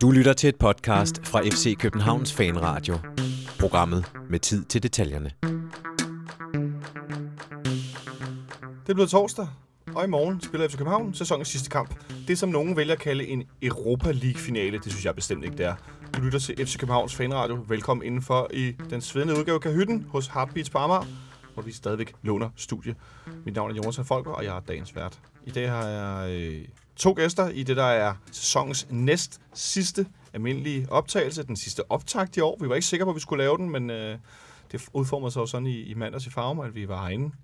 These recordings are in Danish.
Du lytter til et podcast fra FC Københavns Fanradio. Programmet med tid til detaljerne. Det er blevet torsdag, og i morgen spiller FC København sæsonens sidste kamp. Det, som nogen vælger at kalde en Europa League-finale, det synes jeg bestemt ikke, det er. Du lytter til FC Københavns Fanradio. Velkommen indenfor i den svedende udgave af hytten hos Heartbeats på Amager, hvor vi stadigvæk låner studie. Mit navn er Jonas Folker, og jeg er dagens vært. I dag har jeg øh, to gæster i det, der er sæsonens næst sidste almindelige optagelse. Den sidste optakt i år. Vi var ikke sikre på, at vi skulle lave den, men øh, det udformede sig jo sådan i, i mandags i Farm, at vi var herinde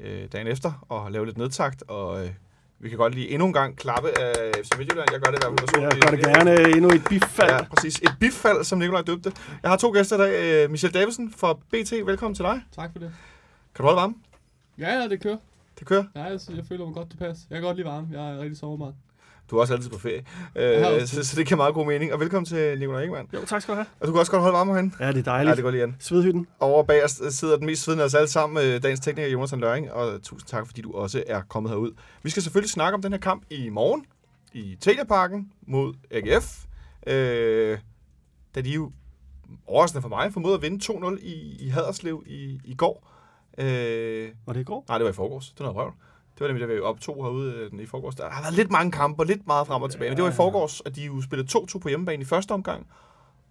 øh, dagen efter og lave lidt nedtagt, og øh, vi kan godt lige endnu en gang klappe af FC Midtjylland. Jeg gør det i hvert fald. Jeg gør det gerne endnu et biffald. Ja, præcis. Et biffald, som Nikolaj døbte. Jeg har to gæster i dag. Øh, Michelle Davidsen fra BT, velkommen til dig. Tak for det. Kan du holde varme? Ja, ja, det kører. Det kører. Ja, jeg, jeg føler mig godt tilpas. Jeg kan godt lide varme. Jeg er rigtig sommermand. Du er også altid på ferie, øh, så, så det giver meget god mening. Og velkommen til Nikolaj Ingemann. Jo, tak skal du have. Og du kan også godt holde varme herinde. Ja, det er Ja, dejligt. det går lige an. Svedhytten. Over bag os sidder den mest svedende af os alle sammen, øh, dagens tekniker Jonas Løring, og tusind tak, fordi du også er kommet herud. Vi skal selvfølgelig snakke om den her kamp i morgen i Telia-parken mod AGF, øh, da de jo overraskende for mig formåede at vinde 2-0 i, i Haderslev i, i går. Øh, Og det går. nej, det var i forgårs. Det var noget røvl. Det var nemlig, da vi optog herude øh, i forgårs. Der har været lidt mange kampe, og lidt meget frem og tilbage. Men det var i forgårs, at de jo spillede 2-2 på hjemmebane i første omgang.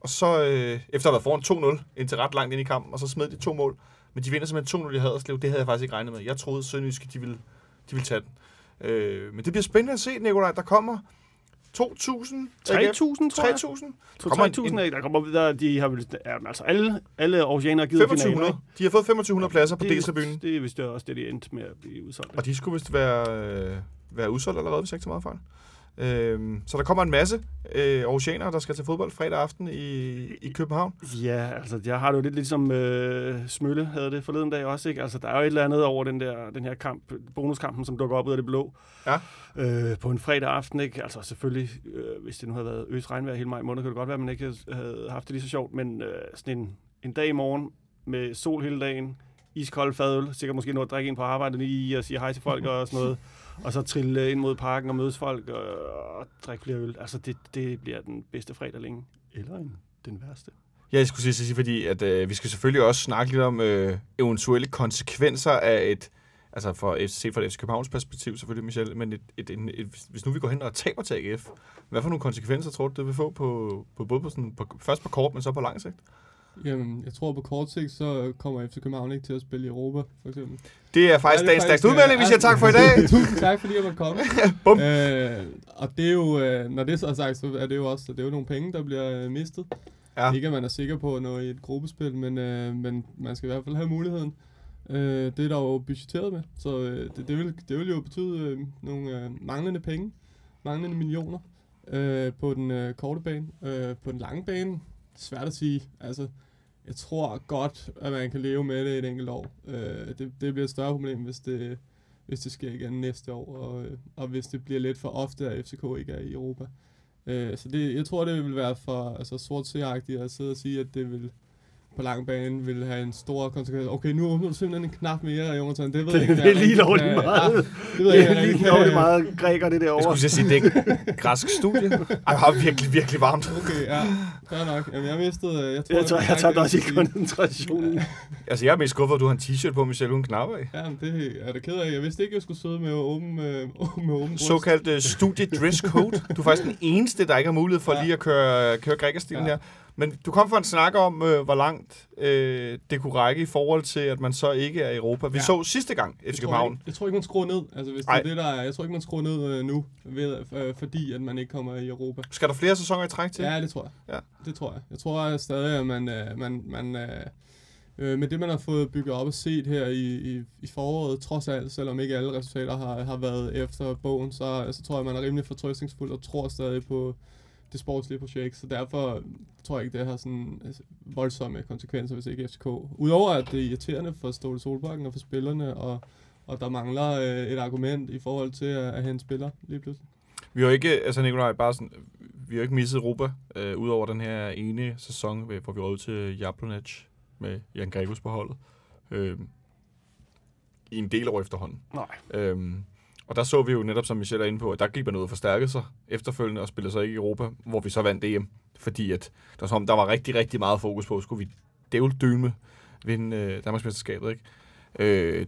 Og så, øh, efter at have været foran 2-0, indtil ret langt ind i kampen, og så smed de to mål. Men de vinder simpelthen 2-0 i Haderslev. Det havde jeg faktisk ikke regnet med. Jeg troede, Sønderjyske, de ville, de ville tage den. Øh, men det bliver spændende at se, Nikolaj. Der kommer 2.000. 3.000, tror jeg. 3.000. kommer en- 3.000, ikke? Der kommer der, de har vel, altså alle, alle oceaner har givet 2500. finaler, De har fået 2500 pladser på D-tribunen. det er vist også det, de endte med at blive udsolgt. Og de skulle vist være, øh, være udsolgt allerede, hvis jeg ikke tager meget fejl. Øhm, så der kommer en masse øh, oceaner, der skal til fodbold fredag aften i, i København. Ja, altså jeg har det jo lidt ligesom øh, Smølle havde det forleden dag også, ikke? Altså der er jo et eller andet over den, der, den her kamp, bonuskampen, som dukker op ud af det blå. Ja. Øh, på en fredag aften, ikke? Altså selvfølgelig, øh, hvis det nu havde været øs regnvejr hele maj måned, kunne det godt være, at man ikke havde haft det lige så sjovt, men øh, sådan en, en dag i morgen med sol hele dagen, iskold fadøl, sikkert måske noget at drikke ind på arbejde lige og sige hej til folk og sådan noget, og så trille ind mod parken og mødes folk og, og drikke flere øl. Altså det, det bliver den bedste fredag længe. Eller en, den værste. Ja, jeg skulle sige, sige fordi at, øh, vi skal selvfølgelig også snakke lidt om øh, eventuelle konsekvenser af et, altså for, set fra det FC Københavns perspektiv selvfølgelig, Michel, men et, et, et, et, hvis nu vi går hen og taber til AGF, hvad for nogle konsekvenser tror du, det vil få på, på både på sådan, på, først på kort, men så på lang sigt? Jamen, jeg tror på kort sigt, så kommer FC København ikke til at spille i Europa, for eksempel. Det er faktisk Ja, dagens stærkste udmelding. Vi øh, siger tak for i dag. Tusind tak, fordi jeg måtte komme. Bum. Øh, og det er jo, øh, når det så er sagt, så er det jo også det er jo nogle penge, der bliver øh, mistet. Ja. Ikke at man er sikker på nå i et gruppespil, men, øh, men man skal i hvert fald have muligheden. Øh, det er der jo budgetteret med, så øh, det, det, vil, det vil jo betyde øh, nogle øh, manglende penge, manglende millioner øh, på den øh, korte bane. Øh, på den lange bane, svært at sige. Altså, jeg tror godt, at man kan leve med det et enkelt år. Øh, det, det bliver et større problem, hvis det, hvis det sker igen næste år, og, øh, og hvis det bliver lidt for ofte, at FCK ikke er i Europa. Øh, så det, jeg tror, det vil være for altså, sort at sidde og sige, at det vil på lang bane vil have en stor konsekvens. Okay, nu åbner du simpelthen en knap mere, Jonathan. Det ved jeg ikke. Det er jeg lige lovligt meget. Ja, det ved jeg Det er jeg lige lovligt meget græker, det Jeg derovre. skulle til at sige, det er græsk studie. Ej, jeg har virkelig, virkelig varmt. Okay, ja. Fair nok. Jamen, jeg mistede... øh, Jeg, tror, Jeg tror, jeg faktisk, tager det også i koncentrationen. Altså, jeg er mest skuffet, at du har en t-shirt på, Michelle, uden knapper i. Ja, det er da ked af. Jeg vidste ikke, jeg skulle sidde med åben, øh, med åben. Såkaldt uh, studie dress code. Du er faktisk den eneste, der ikke har mulighed for Ja. lige at køre, køre grækerstilen Ja. her. Men du kom for en snak om, øh, hvor langt øh, det kunne række i forhold til, at man så ikke er i Europa. Vi Ja. så sidste gang Jeg FC København. ikke, jeg tror ikke, man skruer ned. Altså, hvis det Ej. er det, der er. Jeg tror ikke, man skruer ned øh, nu, ved, øh, fordi at man ikke kommer i Europa. Skal der flere sæsoner i træk til? Ja, det tror jeg. Ja. Det tror jeg. Jeg tror stadig, at man, øh, man, man øh, øh, med det, man har fået bygget op og set her i, i, i foråret, trods alt, selvom ikke alle resultater har, har været efter bogen, så, så tror jeg, man er rimelig fortrøstningsfuld og tror stadig på det sportslige projekt. Så derfor tror jeg ikke, det har sådan altså, voldsomme konsekvenser, hvis ikke FCK. Udover at det er irriterende for Ståle Solbakken og for spillerne, og, og der mangler øh, et argument i forhold til at, at hente spiller lige pludselig. Vi har ikke, altså Nikolaj, bare sådan, vi har jo ikke misset Europa, øh, udover den her ene sæson, hvor vi ude til Jablonec med Jan Gregus på holdet. Øh, I en del år efterhånden. Nej. Øhm, Og der så vi jo netop, som Michelle er inde på, at der gik man ud og forstærkede sig efterfølgende og spillede så ikke i Europa, hvor vi så vandt DM. Fordi at der, var, som, om, der var rigtig, rigtig meget fokus på, skulle vi dævle døme vinde øh, Danmarksmesterskabet, ikke? Øh,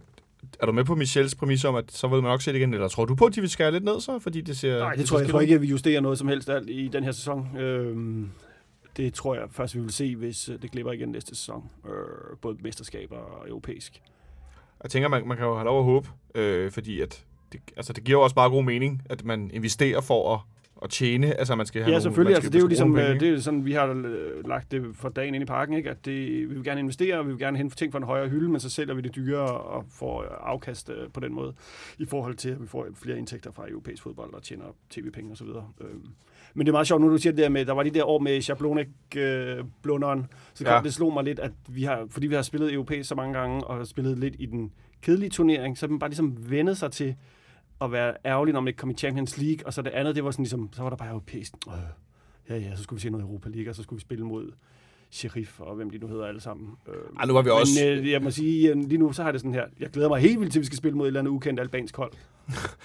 er du med på Michels præmis om, at så vil man nok se det igen, eller tror du på, at de vil skære lidt ned så, fordi det ser... Nej, det tror jeg, jeg tror ikke, at vi justerer noget som helst alt i den her sæson. Øhm, det tror jeg først, vi vil se, hvis øh, det glipper igen næste sæson. Øh, både mesterskaber og europæisk. Jeg tænker, man, man kan jo have lov at håbe, øh, fordi at det, altså, det giver jo også bare god mening, at man investerer for at, at tjene. Altså, man skal have Ja, nogle, selvfølgelig. man Altså, det er jo ligesom, nogle øh, penge, det er sådan, vi har øh, lagt det for dagen ind i parken, ikke? at det, vi vil gerne investere, og vi vil gerne hente ting fra en højere hylde, men så sælger vi det dyrere og får øh, afkast på den måde, i forhold til, at vi får flere indtægter fra europæisk fodbold og tjener tv-penge osv. Øhm, Men det er meget sjovt, nu du siger det der med, der var de der år med Schablonek-blunderen, så kom, Ja. det slog mig lidt, at vi har, fordi vi har spillet europæisk så mange gange, og spillet lidt i den kedelige turnering, så man bare ligesom vendet sig til at være ærgerlig, når man ikke kom i Champions League, og så det andet, det var sådan ligesom, så var der bare europæisk. Øh, ja, ja, så skulle vi se noget Europa League, og så skulle vi spille mod Sheriff, og hvem de nu hedder alle sammen. Øh, Ej, nu var vi også... Men øh, jeg må sige, øh, lige nu så har det sådan her, jeg glæder mig helt vildt til, at vi skal spille mod et eller andet ukendt albansk hold.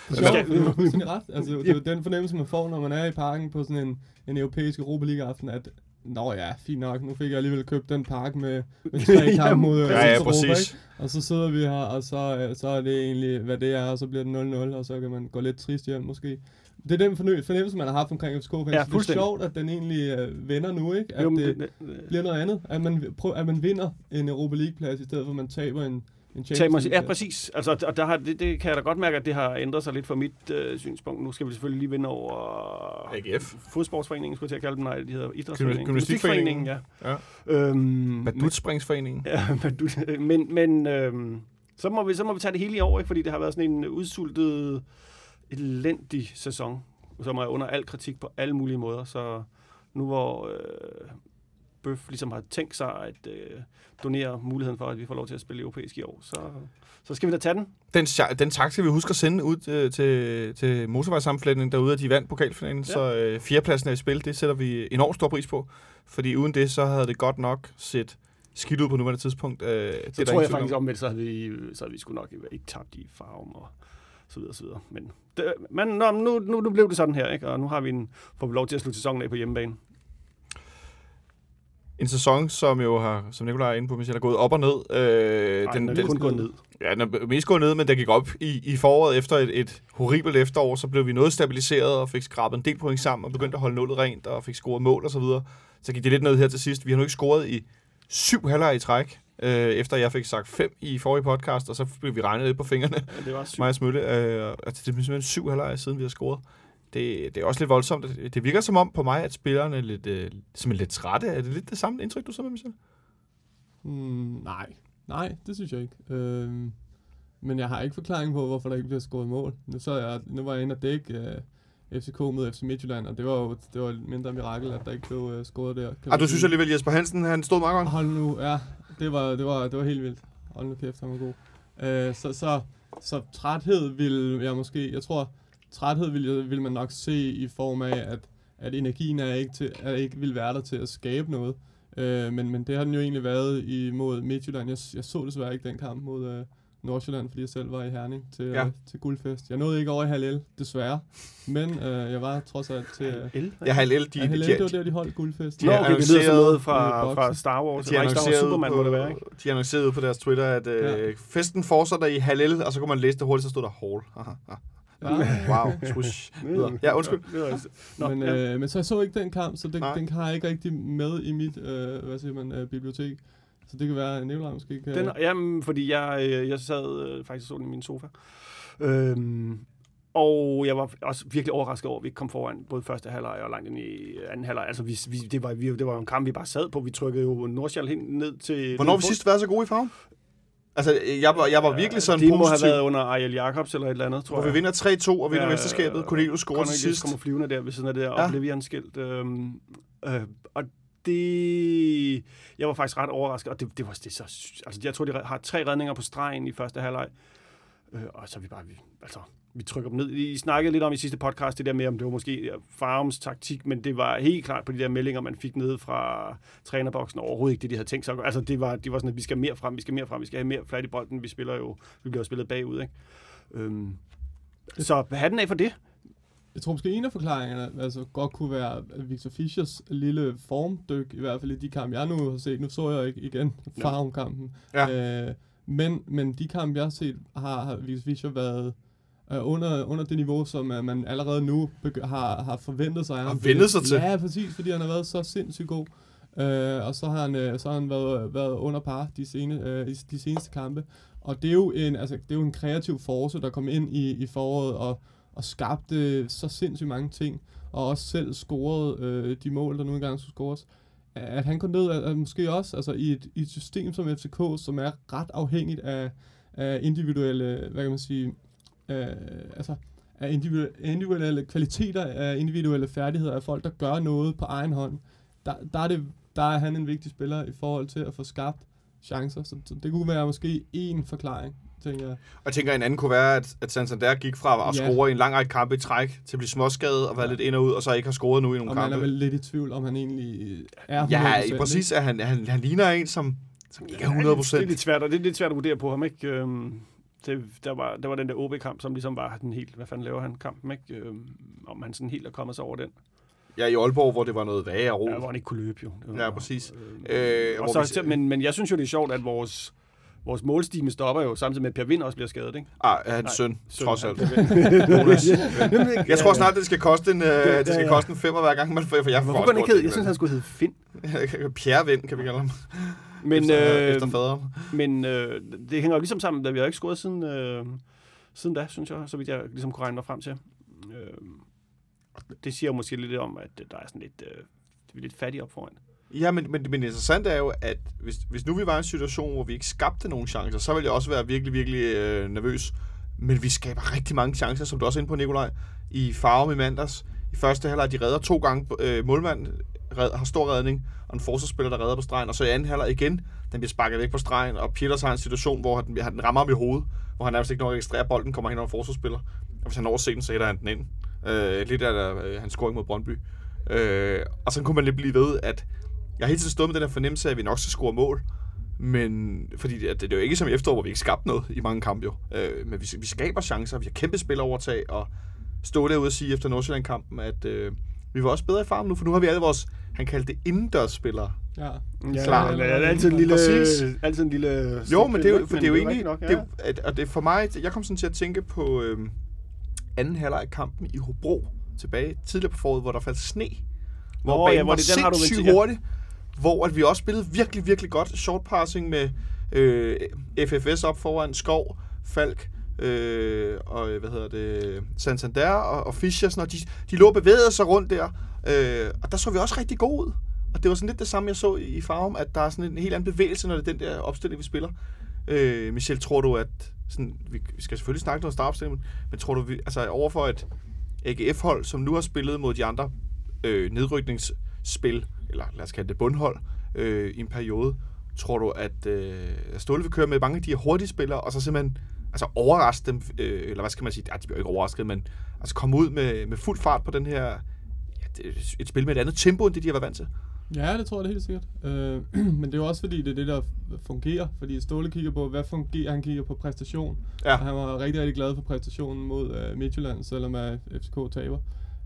Det er sjovt, er ret. Altså, det er jo den fornemmelse, man får, når man er i parken på sådan en, en europæisk Europa League-aften, at Nå ja, fint nok, nu fik jeg alligevel købt den park med, med tre Ja, kampe mod øh, Ja, ja, Europa, præcis. Og så sidder vi her, og så, øh, så er det egentlig, hvad det er, og så bliver det 0-0, og så kan man gå lidt trist hjem måske. Det er den fornemmelse, man har haft omkring FCK. Ja, det er sjovt, at den egentlig øh, vender nu, ikke? At Jo, det det- det- bliver noget andet. At man, prøv, at man vinder en Europa League-plads, i stedet for at man taber en Champions Champions, ja, præcis. Altså, og der har, det, det kan jeg da godt mærke, at det har ændret sig lidt fra mit øh, synspunkt. Nu skal vi selvfølgelig lige vinde over AGF. fodsportsforeningen, skulle jeg til at kalde dem. Nej, de hedder idrætsforeningen. Gymnastikforeningen. ja. Ja. Øhm, Badutspringsforeningen. Ja, men, du, men, men øhm, så, må vi, så må vi tage det hele i år, ikke? fordi det har været sådan en udsultet, elendig sæson, som er under al kritik på alle mulige måder. Så nu hvor øh, Bøf ligesom har tænkt sig at øh, donere muligheden for, at vi får lov til at spille europæisk i år, så, så skal vi da tage den. Den, den tak skal vi huske at sende ud øh, til, til motorvejssammenflætningen derude, at de vandt pokalfinalen. Ja. Så øh, fjerdepladsen er i spil, det sætter vi enormt stor pris på. Fordi uden det, så havde det godt nok set skidt ud på nuværende tidspunkt. Øh, det Så tror jeg faktisk om. om, at så havde vi, så havde vi sgu nok ikke tabt i farven og så videre, så videre. Men, det, men nå, nu, nu, nu blev det sådan her, ikke? og nu har vi en, får vi lov til at slutte sæsonen af på hjemmebane. En sæson, som jo har, som Nikolaj er inde på, Michelle, er gået op og ned. Øh, Ej, den, den, kun gået ned. Ja, den er mest gået ned, men den gik op i, i foråret efter et, et horribelt efterår. Så blev vi noget stabiliseret og fik skrabet en del point sammen og begyndte at holde nullet rent og fik scoret mål og så videre. Så gik det lidt ned her til sidst. Vi har nu ikke scoret i syv halvleg i træk, øh, efter jeg fik sagt fem i forrige podcast, og så blev vi regnet lidt på fingrene, Ja, det var sygt. mig og Smølle. Øh, altså, det er simpelthen syv halvleg siden, vi har scoret. Det, det er også lidt voldsomt. Det- virker som om på mig, at spillerne er lidt, øh, simpelthen lidt trætte. Er det lidt det samme indtryk, du så med, Michelle? Mm, nej, nej, det synes jeg ikke. Øhm, men jeg har ikke forklaring på, hvorfor der ikke bliver scoret mål. Nu, så jeg, nu var jeg inde og dække øh, FCK mod FC Midtjylland, og det var jo det var et mindre mirakel, at der ikke blev øh, scoret der. kan Ah, du sige. synes alligevel, Jesper Hansen, han stod meget godt. Hold nu, ja, det var, det var, det var helt vildt. Hold nu kæft, han var god. Øh, så, så, så træthed vil jeg måske, jeg tror, træthed vil, vil man nok se i form af, at, at energien er ikke, til, er ikke vil være der til at skabe noget. Øh, men, men det har den jo egentlig været imod Midtjylland. Jeg, jeg så desværre ikke den kamp mod øh, Nordsjælland, fordi jeg selv var i Herning til, Ja. øh, til guldfest. Jeg nåede ikke over i halv desværre, men øh, jeg var trods alt til... Øh, El? Ja, HLL, de, ja, halv de, det var der, de holdt guldfest. De Nå, okay, det lyder annonceret noget fra, fra Star Wars. de annoncerede, Superman på, må det være, ikke? de annoncerede på deres Twitter, at øh, Ja. festen fortsætter i halv og så kunne man læse det hurtigt, så stod der Hall. Aha, aha. Ja. Wow. Ja, undskyld. Nå, men, ja. øh, men så jeg så ikke den kamp, så den, Nej. den har jeg ikke rigtig med i mit øh, hvad siger man, øh, bibliotek. Så det kan være, at Nicolaj måske kan... Den, jamen, fordi jeg, øh, jeg sad øh, faktisk så den i min sofa. Øhm, og jeg var også virkelig overrasket over, at vi ikke kom foran både første halvleg og langt ind i anden halvleg. Altså, vi, vi, det, var, vi, det var jo en kamp, vi bare sad på. Vi trykkede jo Nordsjæl helt ned til... Hvornår har vi sidst været så gode i farven? Altså, jeg var, jeg var virkelig sådan Det må have positiv. været under Ariel Jacobs eller et eller andet, tror Hvor jeg. vi vinder 3-2 og vinder Ja, mesterskabet. Cornelius scorer til Cornelius sidst. kommer flyvende der ved siden af det der Ja. Oblivion-skilt. Øhm, øh, og det... Jeg var faktisk ret overrasket, og det, det var det så... Altså, jeg tror, de har tre redninger på stregen i første halvleg. Øh, og så vi bare... Vi, altså, vi trykker dem ned. I snakkede lidt om i sidste podcast, det der med, om det var måske Farms taktik, men det var helt klart på de der meldinger, man fik ned fra trænerboksen, overhovedet ikke det, de havde tænkt sig. Altså, det var, det var sådan, at vi skal mere frem, vi skal mere frem, vi skal have mere flat i bolden. Vi spiller jo, vi bliver jo spillet bagud, ikke? Øhm, Så hatten af for det. Jeg tror måske en af forklaringerne altså, godt kunne være Victor Fischers lille formdyk, i hvert fald i de kampe, jeg nu har set. Nu så jeg ikke igen Farum-kampen. Ja. Øh, men, men de kampe, jeg har set, har, har Victor Fischer været øh, under, under det niveau, som uh, man allerede nu har, har forventet sig. Har ham. ventet sig til. Ja, præcis, fordi han har været så sindssygt god. Øh, og så har han, øh, så har han været, været under par de, sene, øh, i de seneste kampe. Og det er jo en, altså, det er jo en kreativ force, der kom ind i, i foråret og, og skabte så sindssygt mange ting. Og også selv scorede øh, de mål, der nu engang skulle scores. At han kom ned, at, at måske også altså, i, et, i et system som FCK, som er ret afhængigt af, af individuelle, hvad kan man sige, øh, altså af individuelle, individuelle kvaliteter, af individuelle færdigheder, af folk, der gør noget på egen hånd. Der, der, er, det, der er han en vigtig spiller i forhold til at få skabt chancer. Så, så det kunne være måske en forklaring, tænker jeg. Og jeg tænker, en anden kunne være, at, at Santander gik fra at Ja. score i en lang række kampe i træk, til at blive småskadet og være lidt ind og ud, og så ikke har scoret nu i nogle Og man er kampe. vel lidt i tvivl, om han egentlig er 100%. Ja, præcis. At han, han, han ligner en, som, som ikke er 100 Det er lidt svært, og det er lidt svært at vurdere på ham, ikke? Øhm, det, der, var, der var den der OB-kamp, som ligesom var den helt, hvad fanden laver han kampen, ikke? Øhm, om han sådan helt er kommet sig over den. Ja, i Aalborg, hvor det var noget værre ro. Ja, hvor han ikke kunne løbe, jo. Det var, Ja, præcis. Øh, Øh, og så, vi, men, men jeg synes jo, det er sjovt, at vores, vores målstime stopper jo, samtidig med, at Per Vind også bliver skadet, ikke? Ah, er hans Nej, søn, Søn, trods alt. Jonas. Jeg tror snart, det skal koste en, øh, det skal ja. koste en femmer hver gang, man får, for jeg får Hvorfor ikke det, Jeg synes, han skulle hedde Finn. Pierre Vind, kan vi kalde ham. Men, efter, øh, efter faderen. men øh, det hænger jo ligesom sammen, da vi har ikke scoret siden, øh, siden da, synes jeg, så vidt jeg ligesom kunne regne mig frem til. Øh, det siger jo måske lidt om, at der er sådan lidt, øh, vi er lidt fattige op foran. Ja, men, men, men det interessante er jo, at hvis, hvis nu vi var i en situation, hvor vi ikke skabte nogen chancer, så ville jeg også være virkelig, virkelig øh, nervøs. Men vi skaber rigtig mange chancer, som du også er inde på, Nikolaj. I Farum i mandags. I første halvleg, de redder to gange. Øh, målmand red, har stor redning, og en forsvarsspiller, der redder på stregen. Og så i anden halvleg igen, den bliver sparket væk på stregen, og Peters har en situation, hvor han, han rammer ham i hovedet, hvor han nærmest ikke når at registrere bolden, kommer hen over en forsvarsspiller. Og hvis han når den, så hætter han den ind. Øh, lidt af øh, hans scoring mod Brøndby. Øh, og så kunne man lidt blive ved, at jeg har hele tiden stået med den her fornemmelse af, at vi nok skal score mål. Men fordi det, det er jo ikke som i efterår, hvor vi ikke skabte noget i mange kampe jo. Øh, men vi, vi skaber chancer, vi har kæmpe spilovertag, og stå derude og sige efter Nordsjælland-kampen, at øh, vi var også bedre i farven nu, for nu har vi alle vores, han kaldte det indendørsspillere. Ja. Klar. Ja, det er altid en lille... Præcis. Altid en lille Jo, men det er jo, for det er jo egentlig, nok, ja. det, at, og det for mig, jeg kom sådan til at tænke på øh, anden halvleg af kampen i Hobro, tilbage tidligere på foråret, hvor der faldt sne. Hvor ja, banen hvor var det- den har du sindssygt til, ja hvor at vi også spillede virkelig, virkelig godt short passing med øh, FFS op foran, Skov, Falk, øh, og hvad hedder det, Santander og, og Fischer, sådan, og de, de lå og bevægede sig rundt der, øh, og der så vi også rigtig gode ud. Og det var sådan lidt det samme, jeg så i Farum, at der er sådan en helt anden bevægelse, når det er den der opstilling, vi spiller. Øh, Michel, tror du, at... Sådan, vi, vi skal selvfølgelig snakke noget startopstilling, men, men tror du, vi, altså overfor et AGF-hold, som nu har spillet mod de andre øh, nedrykningsspil, eller lad os kalde det bundhold, øh, i en periode, tror du, at øh, Ståle vil køre med mange af de her hurtige spillere, og så simpelthen altså overraske dem, øh, eller hvad skal man sige, ja, de bliver ikke overrasket, men altså komme ud med, med fuld fart på den her, ja, det, et spil med et andet tempo, end det de har været vant til. Ja, det tror jeg det helt sikkert. Øh, men det er jo også fordi, det er det, der fungerer. Fordi Ståle kigger på, hvad fungerer, han kigger på præstation. Ja. Og han var rigtig, rigtig glad for præstationen mod øh, Midtjylland, selvom FCK taber.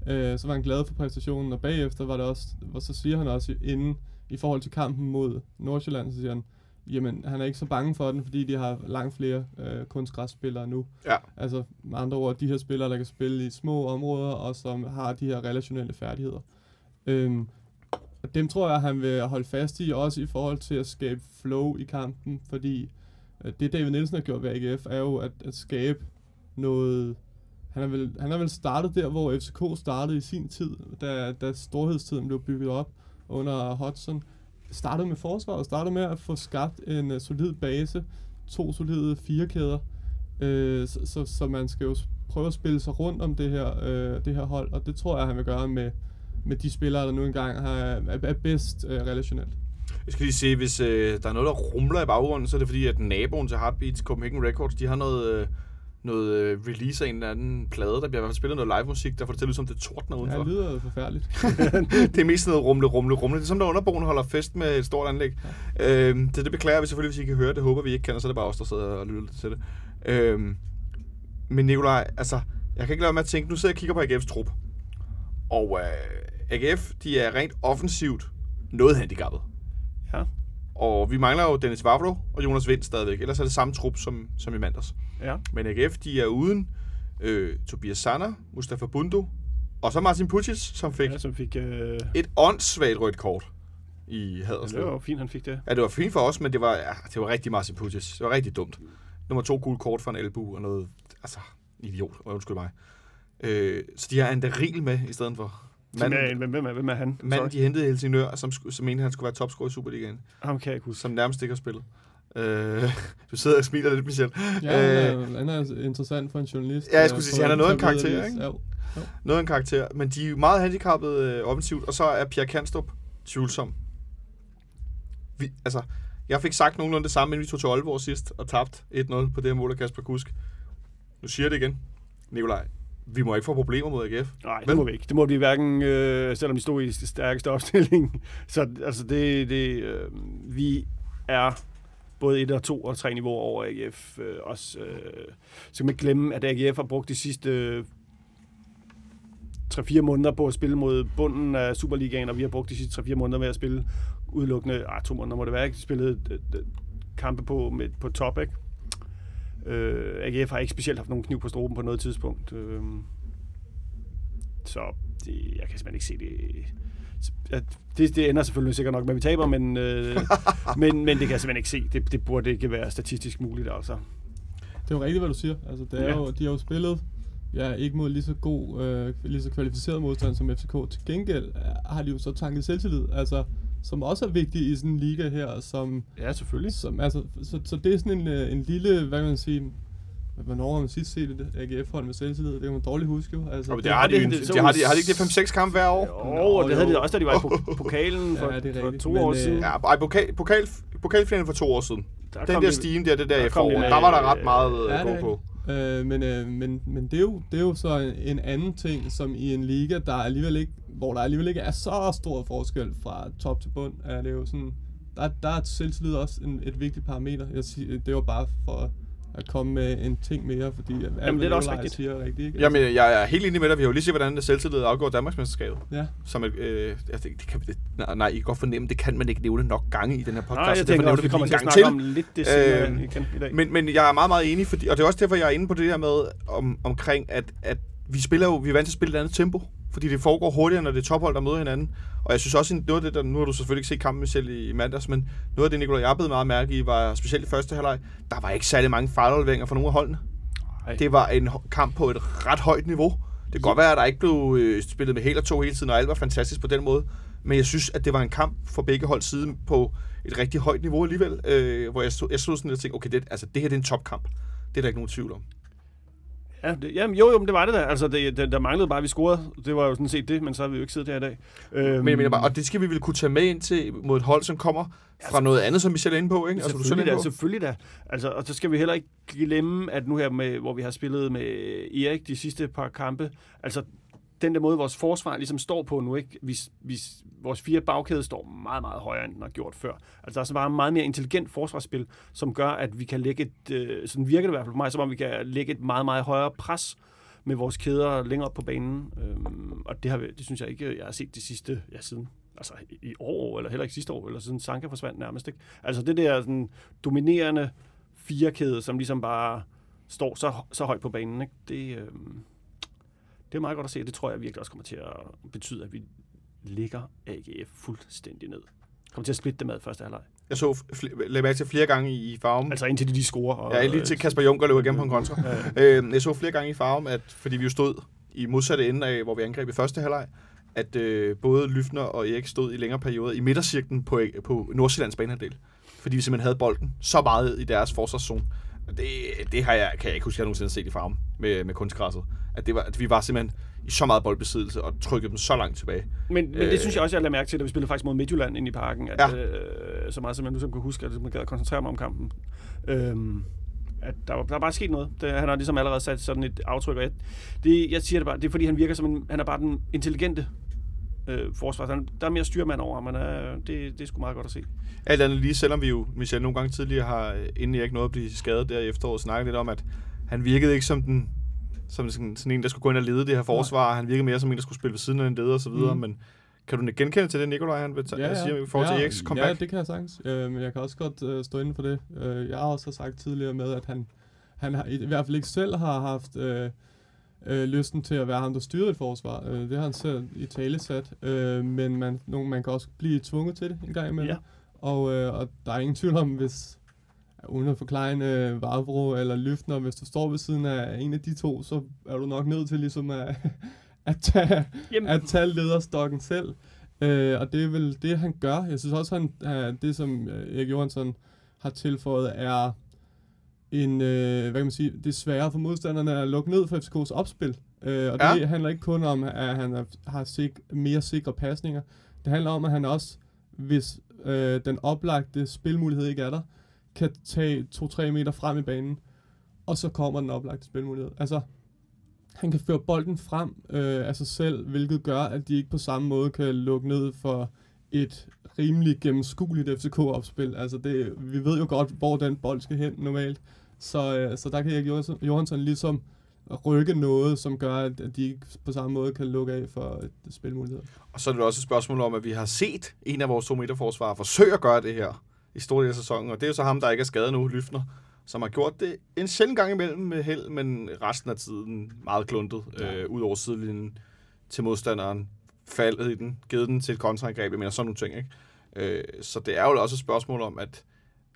Øh, så var han glad for præstationen, og bagefter var det også, hvor så siger han også inden, i forhold til kampen mod Nordsjælland, så siger han, jamen han er ikke så bange for den, fordi de har langt flere øh, kunstgræsspillere nu. Ja. Altså med andre ord, de her spillere, der kan spille i små områder, og som har de her relationelle færdigheder. Øhm, og dem tror jeg, han vil holde fast i, også i forhold til at skabe flow i kampen, fordi øh, det David Nielsen har gjort ved AGF, er jo at, at skabe noget... Han har, vel, han er vel startet der, hvor FCK startede i sin tid, da, da storhedstiden blev bygget op under Hodgson. Startede med forsvaret, startede med at få skabt en uh, solid base, to solide firekæder, øh, så, så, så man skal jo prøve at spille sig rundt om det her, øh, det her hold, og det tror jeg, han vil gøre med, med de spillere, der nu engang har, er, er bedst øh, relationelt. Jeg skal lige se, hvis øh, der er noget, der rumler i baggrunden, så er det fordi, at naboen til Heartbeats, Copenhagen Records, de har noget, øh, noget øh, release af en eller anden plade. Der bliver i hvert fald spillet noget live musik, der får det til at lyde som det tordner Ja, udenfor. det lyder forfærdeligt. det er mest noget rumle, rumle, rumle. Det er som, der underboen holder fest med et stort anlæg. Ja. Øhm, det, det beklager vi selvfølgelig, hvis I kan høre det. Håber vi ikke kan, og så er det bare os, der sidder og lytter til det. Øhm, men Nikolaj, altså, Jeg kan ikke lade være med at tænke, nu sidder jeg og kigger på AGF's trup. Og øh, AGF, de er rent offensivt noget handicappet. Ja. Og vi mangler jo Dennis Vavlo og Jonas Vind stadigvæk. Ellers er det samme trup som, som i mandags. Ja. Men AGF, de er uden øh, Tobias Sander, Mustafa Bundu, og så Martin Pucic, som fik ja som fik... Øh, et åndssvagt rødt kort i det Haderslev. var jo fint, han fik det. Ja, det var fint for os, men det var, ja, det var rigtig Martin Pucic. Det var rigtig dumt. Nummer to gule kort for en albu og noget, altså, idiot, undskyld mig. Øh, så de har en Ril med i stedet for. Manden, Manden, hvem, hvem, er, hvem er han? manden de hentede i Helsingør, som, som mente, han skulle være topscorer i Superligaen, Ham kan jeg ikke huske. som nærmest ikke har spillet. Øh, du sidder og smiler lidt, Michel. Ja, Øh, han, er, han er interessant for en journalist. Ja, jeg skulle sige, han er noget af en karakter, ikke? Jo. Noget af en karakter, men de er meget handicappet øh, offensivt, og så er Pierre Kanstrup tvivlsom. Vi, altså, jeg fik sagt nogenlunde det samme, inden vi tog til Aalborg sidst, og tabt 1-0 på det her mål af Kasper Kusk. Nu siger jeg det igen. Nikolaj, vi må ikke få problemer mod AGF. Nej, det må vi ikke. Det må vi hverken, øh, selvom vi stod i stærkeste opstilling. Så altså det, det øh, vi er både et og to og tre niveauer over AGF. Øh, også, øh, så kan man glemme, at AGF har brugt de sidste øh, 3-4 måneder på at spille mod bunden af Superligaen, og vi har brugt de sidste 3-4 måneder med at spille udelukkende, ah, to måneder må det være, ikke? spillet øh, øh, kampe på, med, på top, ikke? Øh, AGF har ikke specielt haft nogen kniv på struben på noget tidspunkt. Øh, så det, jeg kan simpelthen ikke se det. Ja, Det, det ender selvfølgelig sikkert nok med, at vi taber, men, øh, men, men det kan jeg simpelthen ikke se. Det, det burde ikke være statistisk muligt, altså. Det er jo rigtigt, hvad du siger. Altså, det er Ja. jo, de har jo spillet ja, ikke mod lige så god, øh, lige så kvalificeret modstand som FCK. Til gengæld øh, har de jo så tanket selvtillid, altså, som også er vigtig i sådan en liga her, som, Ja, selvfølgelig. som altså, så, så det er sådan en, øh, en lille, hvad kan man sige, Hvornår har man sidst set et AGF-hold med selvtillid? Det kan man dårligt huske jo. Altså, Og det har de, det- jo- det- så de, har de, har de ikke det 5-6 kampe hver år? Jo, og det havde de jo. også, da de var i po- pokalen for, Ja, det er for to Men, år øh, siden. Ja, ej, pokal, pokal, pokalfinalen for to år siden. Der Den der de- stime der, det der, der de efterår, med, der var der ret øh, meget ja, at det gå på. Øh, men, øh, men, men det, er jo, det er jo så en, en anden ting, som i en liga, der alligevel ikke, hvor der alligevel ikke er så stor forskel fra top til bund, er det jo sådan, der, der er selvtillid også en, et vigtigt parameter. Jeg siger, det var bare for at komme med en ting mere, fordi Jamen, det er da også rigtigt. siger er rigtigt. Ikke? Jamen, jeg er helt enig med dig. Vi har jo lige set, hvordan det selvtillid afgår Danmarksmesterskabet. ja. Som et, øh, altså, det, det kan, det, nej, nej, I kan godt fornemme, det kan man ikke nævne nok gange i den her podcast. Nej, jeg så tænker derfor også, vi kommer det til at snakke gang om lidt det senere Øh, igen i dag. Men, men jeg er meget, meget enig, fordi, og det er også derfor, jeg er inde på det her med, om, omkring, at, at vi spiller jo, vi er vant til at spille et andet tempo, fordi det foregår hurtigere, når det er tophold, der møder hinanden. Og jeg synes også, noget af det, der, nu har du selvfølgelig ikke set kampen selv i, i mandags, men noget af det, Nicolai, jeg meget mærke i, var specielt i første halvleg, der var ikke særlig mange fejlafleveringer fra nogle af holdene. Ej. Det var en kamp på et ret højt niveau. Det kan godt være, at der ikke blev øh, spillet med helt og to hele tiden, og alt var fantastisk på den måde. Men jeg synes, at det var en kamp for begge hold side på et rigtig højt niveau alligevel, øh, hvor jeg stod, jeg stod sådan lidt og tænkte, okay, det, altså, det her det er en topkamp. Det er der ikke nogen tvivl om. Ja, det, jamen, jo, jo, men det var det da. Altså, det, det, der manglede bare, at vi scorede. Det var jo sådan set det, men så har vi jo ikke siddet her i dag. Øhm, Men jeg mener bare, og det skal vi vel kunne tage med ind til mod et hold, som kommer fra noget andet, som vi selv er inde på, ikke? Altså, du selv er selvfølgelig inde da, på. selvfølgelig da. Altså, og så skal vi heller ikke glemme, at nu her, med, hvor vi har spillet med Erik de sidste par kampe, altså den der måde, vores forsvar ligesom står på nu, ikke? Vi, vi, vores fire bagkæde står meget, meget højere, end den har gjort før. Altså, der er så bare meget mere intelligent forsvarsspil, som gør, at vi kan lægge et, øh, sådan virker det i hvert fald for mig, som om vi kan lægge et meget, meget højere pres med vores kæder længere op på banen. Øhm, og det, har, vi- det synes jeg ikke, jeg har set de sidste, ja, siden altså i- i år, eller heller ikke sidste år, eller siden Sanka forsvandt nærmest. Ikke? Altså det der sådan, dominerende firekæde, som ligesom bare står så, så højt på banen, ikke? Det, øhm, det er meget godt at se, og det tror jeg virkelig også kommer til at betyde, at vi ligger AGF fuldstændig ned. Kommer til at splitte dem ad første halvleg. Jeg så lagde mærke til flere gange i, farven. Altså indtil de, de scorer. Og, Ja, lige til Kasper Juncker løber igennem på en kontra. Ja, Øh, jeg så flere gange i farven, at fordi vi jo stod i modsatte ende af, hvor vi angreb i første halvleg, at øh, både Lyfner og Erik stod i længere perioder i midtercirklen på, på Nordsjællands banehalvdel. Fordi vi simpelthen havde bolden så meget i deres forsvarszone. Det, det har jeg, kan jeg ikke huske, at jeg nogensinde har set i farven med, med kunstgræsset. At, det var, at vi var simpelthen i så meget boldbesiddelse og trykkede dem så langt tilbage. Men, men Øh. det synes jeg også, jeg lader mærke til, da vi spillede faktisk mod Midtjylland inde i parken. At, Ja. øh, så meget som jeg nu som kan huske, at man gad at koncentrere mig om kampen. Øhm, at der, var- der er bare sket noget. Det, han har ligesom allerede sat sådan et aftryk. Og jeg, det, jeg siger det bare, det er fordi, han virker som en, han er bare den intelligente øh, forsvar. Han, der er mere styrmand over ham, men øh, det, det er sgu meget godt at se. Alt andet lige, selvom vi jo, Michel, nogle gange tidligere har, inden jeg ikke nåede at blive skadet der i efteråret, snakket lidt om, at han virkede ikke som den som sådan, sådan en, der skulle gå ind og lede det her forsvar. Han virkede mere som en, der skulle spille ved siden af en leder og så videre, Mm. men kan du genkende til det, Nikolaj, han vil tage, ja, ja. siger i forhold til ja, Eriks comeback? Ja, det kan jeg sagtens. Øh, men jeg kan også godt øh, stå inden for det. Øh, jeg har også sagt tidligere med, at han, han har, i hvert fald ikke selv har haft øh, øh, lysten til at være ham, der styrede et forsvar. Øh, det har han selv i tale sat. Øh, men man, nogen, man kan også blive tvunget til det en gang imellem. Ja. Og, øh, og der er ingen tvivl om, hvis uden at forklare en øh, Vavro eller Løftner, hvis du står ved siden af en af de to, så er du nok nødt til ligesom at, at tage, Jamen, at tage lederstokken selv. Øh, og det er vel det, han gør. Jeg synes også, han, det som øh, Erik Johansson har tilføjet, er en, øh, hvad kan man sige, det er sværere for modstanderne at lukke ned for FCK's opspil. Øh, og det Ja. handler ikke kun om, at han har sik, mere sikre pasninger. Det handler om, at han også, hvis øh, den oplagte spilmulighed ikke er der, kan tage 2-3 meter frem i banen, og så kommer den oplagte spilmulighed. Altså, han kan føre bolden frem øh, af sig selv, hvilket gør, at de ikke på samme måde kan lukke ned for et rimelig gennemskueligt FCK-opspil. Altså, det, vi ved jo godt, hvor den bold skal hen normalt. Så, øh, så der kan Erik Johansson, ligesom rykke noget, som gør, at de ikke på samme måde kan lukke af for et spilmulighed. Og så er det også et spørgsmål om, at vi har set en af vores to meterforsvarer forsøge at gøre det her i store del af sæsonen, og det er jo så ham, der ikke er skadet nu, Lyftner, som har gjort det en sjældent gang imellem med held, men resten af tiden meget kluntet, ja. øh, ud over sidelinjen til modstanderen, faldet i den, givet den til et kontraangreb, jeg mener sådan nogle ting, ikke? Øh, så det er jo også et spørgsmål om, at,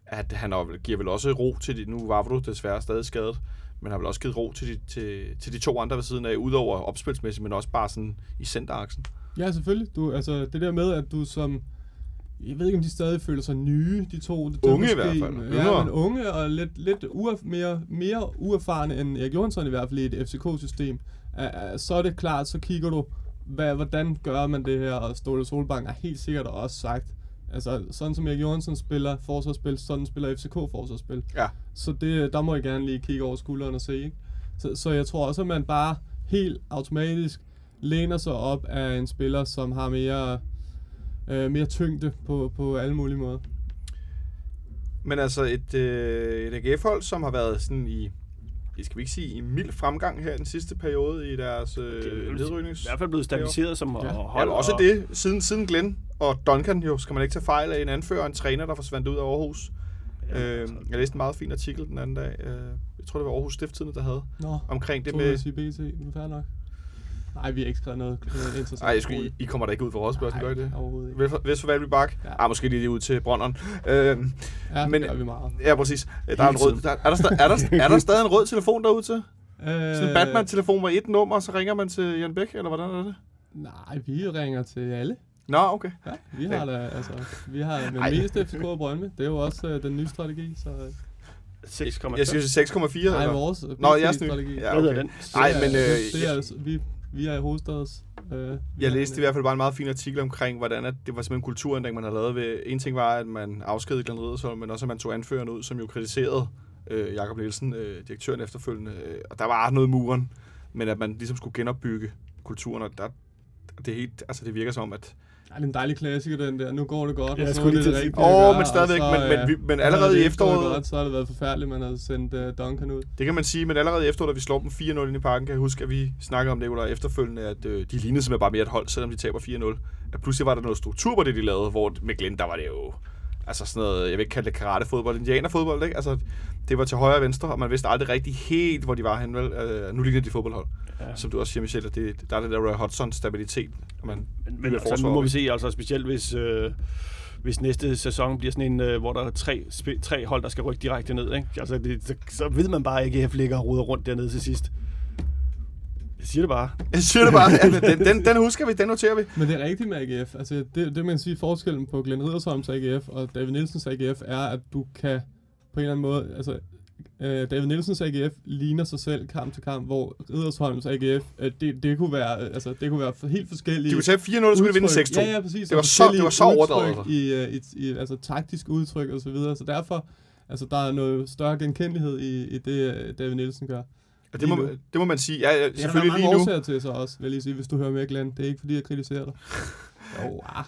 at han har, giver vel også ro til de, nu var du desværre stadig skadet, men har vel også givet ro til de, til, til de to andre ved siden af, udover opspilsmæssigt, men også bare sådan i centeraksen. Ja, selvfølgelig. Du, altså, det der med, at du som... Jeg ved ikke, om de stadig føler sig nye, de to. Det, det Unge i hvert fald. Ja, Yngre. men unge og lidt, lidt uer, mere, mere uerfarne end Erik Johansson i hvert fald i et FCK-system. Uh, uh, så er det klart, så kigger du, hvad, hvordan gør man det her, og Ståle Solbank har helt sikkert også sagt, altså sådan som Erik Johansson spiller forsvarsspil, sådan spiller FCK forsvarsspil. Ja. Så det, der må jeg gerne lige kigge over skulderen og se, ikke? Så, så jeg tror også, at man bare helt automatisk læner sig op af en spiller, som har mere, øh, mere tyngde på, på alle mulige måder. Men altså et, øh, et AGF-hold, som har været sådan i, skal vi ikke sige, i mild fremgang her den sidste periode i deres er øh, nedryknings... I hvert fald blevet stabiliseret som Ja. ja. Ja, hold. men også og- det, siden, siden Glenn og Duncan jo, skal man ikke tage fejl af en anfører og en træner, der forsvandt ud af Aarhus. Ja, Øh, altså, jeg læste en meget fin artikel den anden dag. Øh, jeg tror, det var Aarhus Stiftstidende, der havde. Nå, Omkring det med... med... jeg sige BT, men fair nok. Nej, vi har ikke skrevet noget øh, interessant. Nej, jeg skulle, I, I kommer da ikke ud for rådspørgsmål, gør I det? overhovedet ikke. Vest for- Valby Bak? Ja. Ja. Ah, måske lige ud til Brønderen. Øh, Ja, men- det gør vi meget. ja, præcis. Der er, en rød, der, er, der, er, der, er der stadig en rød telefon derude til? Øh, Sådan en Batman-telefon med et nummer, og så ringer man til Jan Bæk, eller hvordan er det? Nej, vi ringer til alle. Nå, okay. Ja, vi har da, altså, vi har med Ej. mest FCK og Brøndby. Det er jo også øh, den nye strategi, så... øh, 6,5. Jeg siger 6,4. Nej, eller? vores Nå, jeres nye. strategi. Ja, okay. den? Nej, Det er- men, øh, det, det er, jeg- altså, vi, vi er i hovedstads... Øh, Jeg læste i hvert fald bare en meget fin artikel omkring, hvordan at det var simpelthen en kulturændring, man havde lavet ved. En ting var, at man afskedede Glenn Riddersholm, men også at man tog anføreren ud, som jo kritiserede øh, Jakob Nielsen, øh, direktøren efterfølgende. Øh, og der var noget i muren, men at man ligesom skulle genopbygge kulturen, og der, det, er helt, altså det virker som, at... Ej, det er en dejlig klassiker, den der. Nu går det godt, Ja, og så er det det rigtige Åh, gøre, men stadigvæk, så, men- men men så allerede er i efteråret- Godt, så har det været forfærdeligt, man havde sendt uh, Duncan ud. Det kan man sige, men allerede efter, da vi slår dem 4-0 ind i parken, kan jeg huske, at vi snakkede om det, Nicolaj, efterfølgende, at øh, de lignede simpelthen bare mere et hold, selvom de taber 4-0. At pludselig var der noget struktur på det, de lavede, hvor med Glenn, der var det jo... Altså sådan noget, jeg vil ikke kalde det karate-fodbold, indianerfodbold, ikke? Altså, det var til højre og venstre, og man vidste aldrig rigtig helt, hvor de var henne. Vel? Øh, nu ligner de fodboldhold. Ja. Som du også siger, Michelle, det, der er det der Roy Hodgson-stabilitet. og Man, Men, men altså, nu må vi se, altså specielt hvis, øh, hvis næste sæson bliver sådan en, øh, hvor der er tre, tre hold, der skal rykke direkte ned. Ikke? Altså, det, så, så ved man bare ikke, at og ruder rundt dernede til sidst. Jeg siger det bare. jeg siger det bare, ja, den, den, den, husker vi, den noterer vi. Men det er rigtigt med AGF. Altså, det, det man kan sige, forskellen på Glenn Riddersholms AGF og David Nielsens AGF er, at du kan på en eller anden måde, altså, øh, David Nielsens AGF ligner sig selv kamp til kamp, hvor Riddersholms AGF, øh, det, det kunne være, øh, altså, det kunne være helt forskellige De kunne tage 4-0, så skulle de vinde udtryk. 6-2. Ja, ja, præcis. Det var Og så- det var så overdrevet, udtryk I, øh, i, i, altså taktisk udtryk og så videre. Så derfor, altså, der er noget større genkendelighed i, i det, øh, David Nielsen gør. Og det, må, nu. det må man sige. Ja, ja Det er der selvfølgelig mange lige nu. årsager til så også, vil jeg lige sige, hvis du hører med, Glenn. Det er ikke fordi, jeg kritiserer dig. Jo, ah.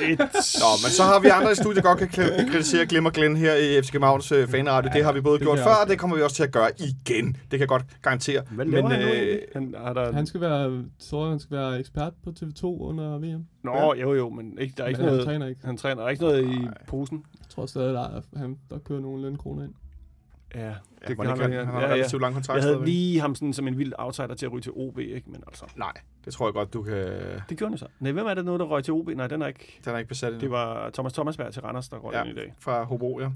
Lidt. Nå, men så har vi andre i studiet, der godt kan kritisere Glim og Glenn her i FC Københavns øh, fanradio. Det har vi både det gjort før, og det kommer vi også til at gøre igen. Det kan jeg godt garantere. Hvad laver han øh? Han, har der... Han skal være, jeg, han skal være ekspert på TV2 under VM. Nå, jo jo, men ikke, der er ikke Men han noget... træner ikke. Han træner er ikke noget i posen. Jeg tror stadig, der, er, han, der kører nogle lønkroner ind. Ja, Ja, det man kan han, han, han har ja, ja. relativt lang kontrakt Jeg havde lige ham sådan, som en vild outsider til at ryge til OB, ikke? Men altså, Nej, det tror jeg godt, du kan... det gjorde han så. Nej, hvem er det nu, der røg til OB? Nej, den er ikke... Den er ikke besat endnu. Det var Thomas Thomasberg til Randers, der røg Ja. ind i dag. fra Hobro, ja.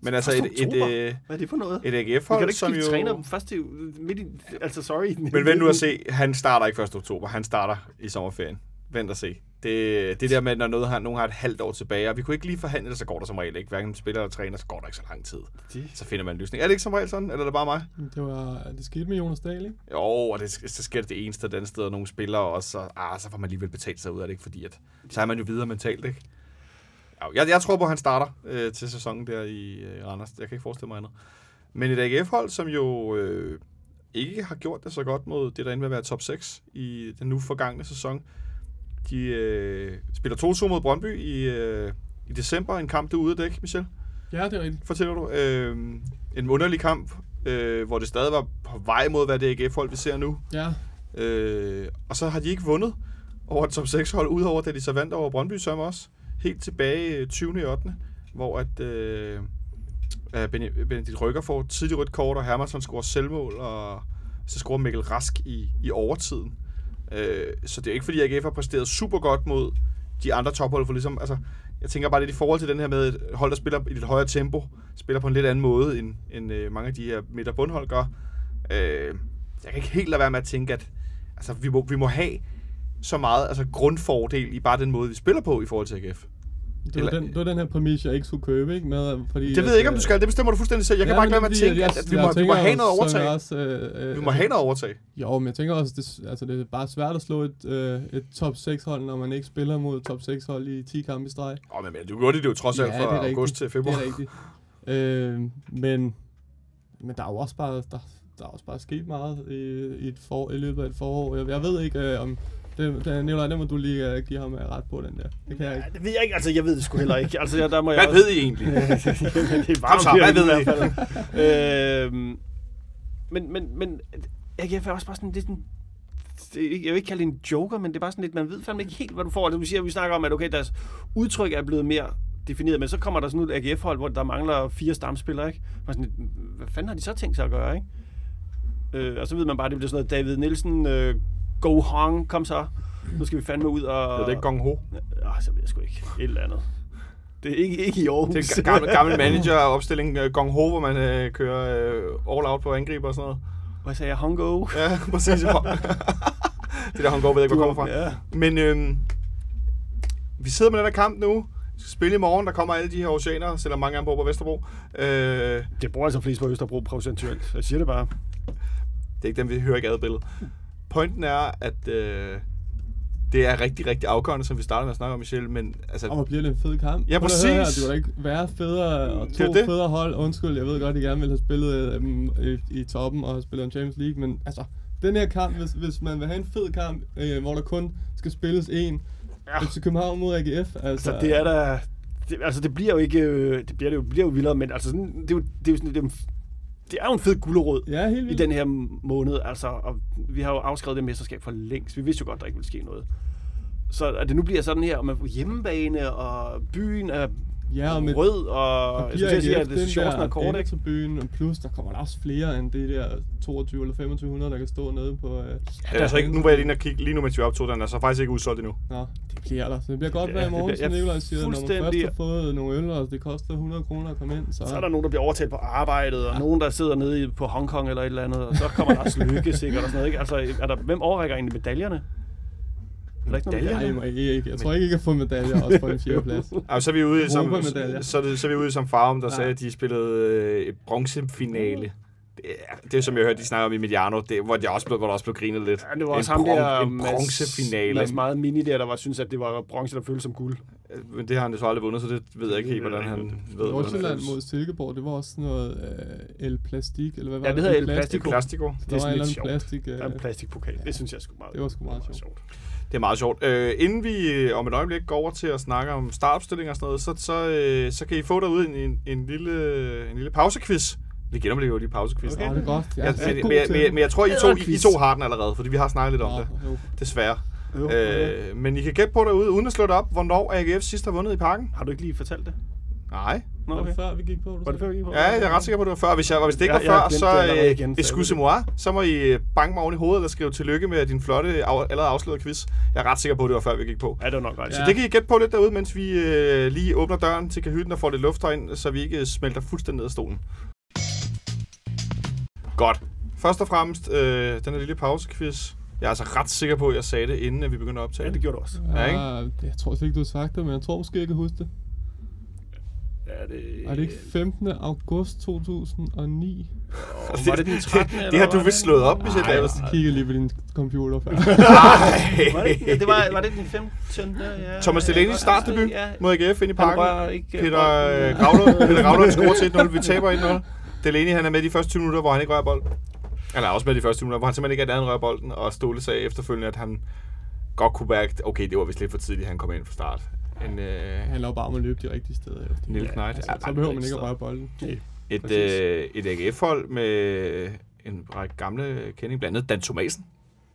Men altså et, et, oktober? øh, Hvad er det for noget? et AGF-hold, som jo... træner først til, midt i, altså sorry. Men vent nu at se, han starter ikke 1. oktober, han starter i sommerferien. Vent og se. Det, det der med, når noget har, nogen har et halvt år tilbage, og vi kunne ikke lige forhandle det, så går der som regel ikke. Hverken spiller eller træner, så går der ikke så lang tid. De- Så finder man en løsning. Er det ikke som regel sådan, eller er det bare mig? Det var, det skete med Jonas Dahl, ikke? Jo, og det, så sker det det eneste og det andet sted, og nogle spillere, og så, ah, så får man alligevel betalt sig ud af det, ikke? fordi at, så er man jo videre mentalt, ikke? Jeg, jeg tror på, at han starter øh, til sæsonen der i øh, Randers. Jeg kan ikke forestille mig andet. Men et AGF-hold, som jo øh, ikke har gjort det så godt mod det, der endte med at være top 6 i den nu forgangne sæson. De øh, spiller 2-2 mod Brøndby i, øh, i december, en kamp, du er ude at dække, Michel Ja, det er rigtigt. fortæller du. Øh, en underlig kamp, øh, hvor det stadig var på vej mod, hvad det AGF-hold, vi ser nu. Ja, Øh, og så har de ikke vundet over et top 6-hold, udover da de så vandt over Brøndby som også. Helt tilbage øh, 20. i 8. Hvor at øh, øh, Bene- Benedikt Rykker får tidligt rødt kort, og Hermansson scorer selvmål, og så scorer Mikkel Rask i, i overtiden. Øh, så det er ikke fordi, AGF har præsteret super godt mod de andre tophold, for ligesom, altså, jeg tænker bare lidt i forhold til den her med et hold, der spiller i lidt højere tempo, spiller på en lidt anden måde, end, end øh, mange af de her midt- og bundhold gør. Øh, jeg kan ikke helt lade være med at tænke, at altså, vi, må, vi må have så meget altså, grundfordel i bare den måde, vi spiller på i forhold til AGF det var, Eller- den, det var den her præmis, jeg ikke skulle købe, ikke? Med, fordi, Det ved jeg ikke, om du skal. Det bestemmer du fuldstændig selv. Jeg kan bare ikke lade med at tænke, at, at vi, må, vi må have noget overtag. Også, øh, øh, Vi må have noget overtag. Jo, men jeg tænker også, det, altså, det er bare svært at slå et, øh, et top 6 hold, når man ikke spiller mod top 6 hold i 10 kampe i streg. Åh, men, men du gjorde det jo trods alt Ja, fra det rigtigt. august til Det februar. er rigtigt. Øh, men, men der er jo også bare, der, der er også bare sket meget i, i, et for, i løbet af et forår. Jeg, jeg ved ikke, øh, om det, det, Nicolaj, det må du lige uh, give ham uh, ret på, den der. Det kan jeg Ja, ikke. det ved jeg ikke. Altså, jeg ved det sgu heller ikke. Altså, jeg, der må jeg Hvad også... ved I egentlig? Det er Kom så, varmt hvad i ved I? hvert fald. øhm, men, men, men AGF er også bare sådan lidt sådan, det er ikke- jeg vil ikke kalde det en joker, men det er bare sådan lidt, man ved fandme ikke helt, hvad du får. Altså, du siger, vi snakker om, at okay, deres udtryk er blevet mere defineret, men så kommer der sådan et AGF-hold, hvor der mangler fire stamspillere, ikke? Og sådan, hvad fanden har de så tænkt sig at gøre, ikke? Øh, og så ved man bare, at det bliver sådan noget David Nielsen, øh, Go Hong, kom så. Nu skal vi fandme ud og... Det er ikke Gong Ho. Ja, så ved jeg sgu ikke. Et eller andet. Det er ikke, ikke i Aarhus. Det er en gammel, gammel manager-opstilling. uh, Gong Ho, hvor man uh, kører uh, all out på angriber og sådan noget. Hvad sagde jeg? Hongo? Ja, præcis. det der Hong Ho ved jeg ikke, hvor kommer fra. Ja. Men øhm, vi sidder med den her kamp nu. Vi skal spille i morgen. Der kommer alle de her oceaner, selvom mange af dem bor på Vesterbro. Øh, Det bor altså flest på Østerbro procentuelt. Jeg siger det bare. det er ikke dem, vi hører ikke gadebilledet. Pointen er, at øh, det er rigtig, rigtig afgørende, som vi startede med at snakke om, Michel. Men altså, Og hvor bliver det en fed kamp. Ja, at høre her, præcis. Det da ikke være federe, og Det to det. federe hold. Undskyld, jeg ved godt, at I gerne ville have spillet øhm, i, i toppen og have spillet en Champions League, men altså, den her kamp, hvis, hvis man vil have en fed kamp, øh, hvor der kun skal spilles en, Ja. FC København mod AGF, altså... Så det er da... Det, altså, det bliver jo ikke... øh, Det bliver, det jo, bliver jo vildere, men altså, sådan, det, er jo, det, er jo sådan, det, er jo, det er jo en fed gulerod Ja, i den her måned. Altså, og vi har jo afskrevet det mesterskab for længst. Vi vidste jo godt, der ikke ville ske noget. Så at det nu bliver sådan her, og man på hjemmebane, og byen er Ja, og med rød, og, og jeg bliver skulle til at sige, AGF at det den shortsen er der kort, ikke? tribunen, og plus der kommer der også flere end det der 22 eller 2500, der kan stå nede på... Øh, ja, det er så ikke, nu var jeg lige inde og kigge, lige nu mens vi optog den, er så faktisk ikke udsolgt endnu. Nå, det bliver der. Så det bliver godt hver det morgen, bliver- som Nikolaj siger, når man først har fået nogle øl, og det koster 100 kroner at komme ind, så... Så er der nogen, der bliver overtalt på arbejdet, og ja. nogen, der sidder nede i- på Hongkong eller et eller andet, og så kommer der også lykke sikkert og sådan noget, ikke? Altså, er der, hvem overrækker egentlig medaljerne? Er der ikke Medaljer? Nej, ikke. Jeg tror ikke, I kan få medaljer også på en fjerde plads. Altså, så er vi ude i som, så, er det, så er vi ude som Farum, der Ja. sagde, at de spillede øh, bronzefinale. Det er, det som jeg hørte, de snakker om i Mediano, det, hvor, de også blev, hvor der også blev grinet lidt. Ja, det var En også ham bron- der, en bronzefinale. Mads meget mini der, der var synes, at det var bronze, der føltes som guld. Øh, Men det har han jo så aldrig vundet, så det ved jeg ikke helt, Det hvordan han ved. Nordsjælland det mod Silkeborg, det var også sådan noget øh, El Plastik, eller hvad var Ja, det hedder El Plastico. Plastico. Plastico. Det er en sådan lidt anden plastik. Øh, Der er en plastikpokal. Det synes jeg sgu meget. Det var sgu meget sjovt. Det er meget sjovt. Øh, inden vi øh, om et øjeblik går over til at snakke om startopstilling og sådan noget, så, så, øh, så kan I få derude en, en, en, lille, en lille pausequiz. Det jo, de pausequiz. Okay. Åh, det er godt. Jeg Jeg, men, god men, men, jeg tror, I to, I, I to har den allerede, fordi vi har snakket lidt om Nå, det. jo. Desværre. Jo. Øh, men I kan gætte på derude, uden at slå det op, hvornår AGF sidst har vundet i parken? Har du ikke lige fortalt det? Nej. Nå, Var okay. det før, vi gik på? Var det før, vi gik på? Ja, jeg er ret sikker på, at det var før. Hvis, jeg, og hvis det ikke Ja, var jeg før, så igen, øh, så jeg excuse moi. Så må I øh, banke mig oven i hovedet eller skrive tillykke med din flotte, af, allerede afsluttede quiz. Jeg er ret sikker på, at det var før, vi gik på. Ja, det var nok ret. Så Ja. det kan I gætte på lidt derude, mens vi øh, lige åbner døren til kahytten og får lidt luft herind, så vi ikke smelter fuldstændig ned af stolen. Godt. Først og fremmest, øh, den her lille pausequiz. Jeg er altså ret sikker på, at jeg sagde det, inden at vi begyndte at optage. Ja, det gjorde du også. Ja, ikke? Ja, jeg tror slet ikke, du har sagt det, men jeg tror måske, jeg kan huske det. Ja, det... Er det ikke 15. august 2009? Og var det den 13. det har du vist slået op, hvis jeg lavede jeg kigger lige på din computer før. Var det, ja, det var, var det den 15. Ja, Thomas ja, Delaney godt. startdebut Ja, mod AGF ind i parken. ikke... Peter øh, Gravlund, Peter Gravlund scorer til 1-0. Vi taber 1-0. Delaney han er med de første 20 minutter, hvor han ikke rører bolden. Eller også med de første 20 minutter, hvor han simpelthen ikke er han rører bolden. Og Ståle sagde efterfølgende, at han godt kunne mærke, okay, det var vist lidt for tidligt, han kom ind fra start. En, øh, handler jo bare om at løbe de rigtige steder. En lille knægt. Altså, så behøver man ikke at røre bolden. Nej. Et, Præcis. øh, et AGF-hold med en række gamle kending, blandt andet Dan Thomasen.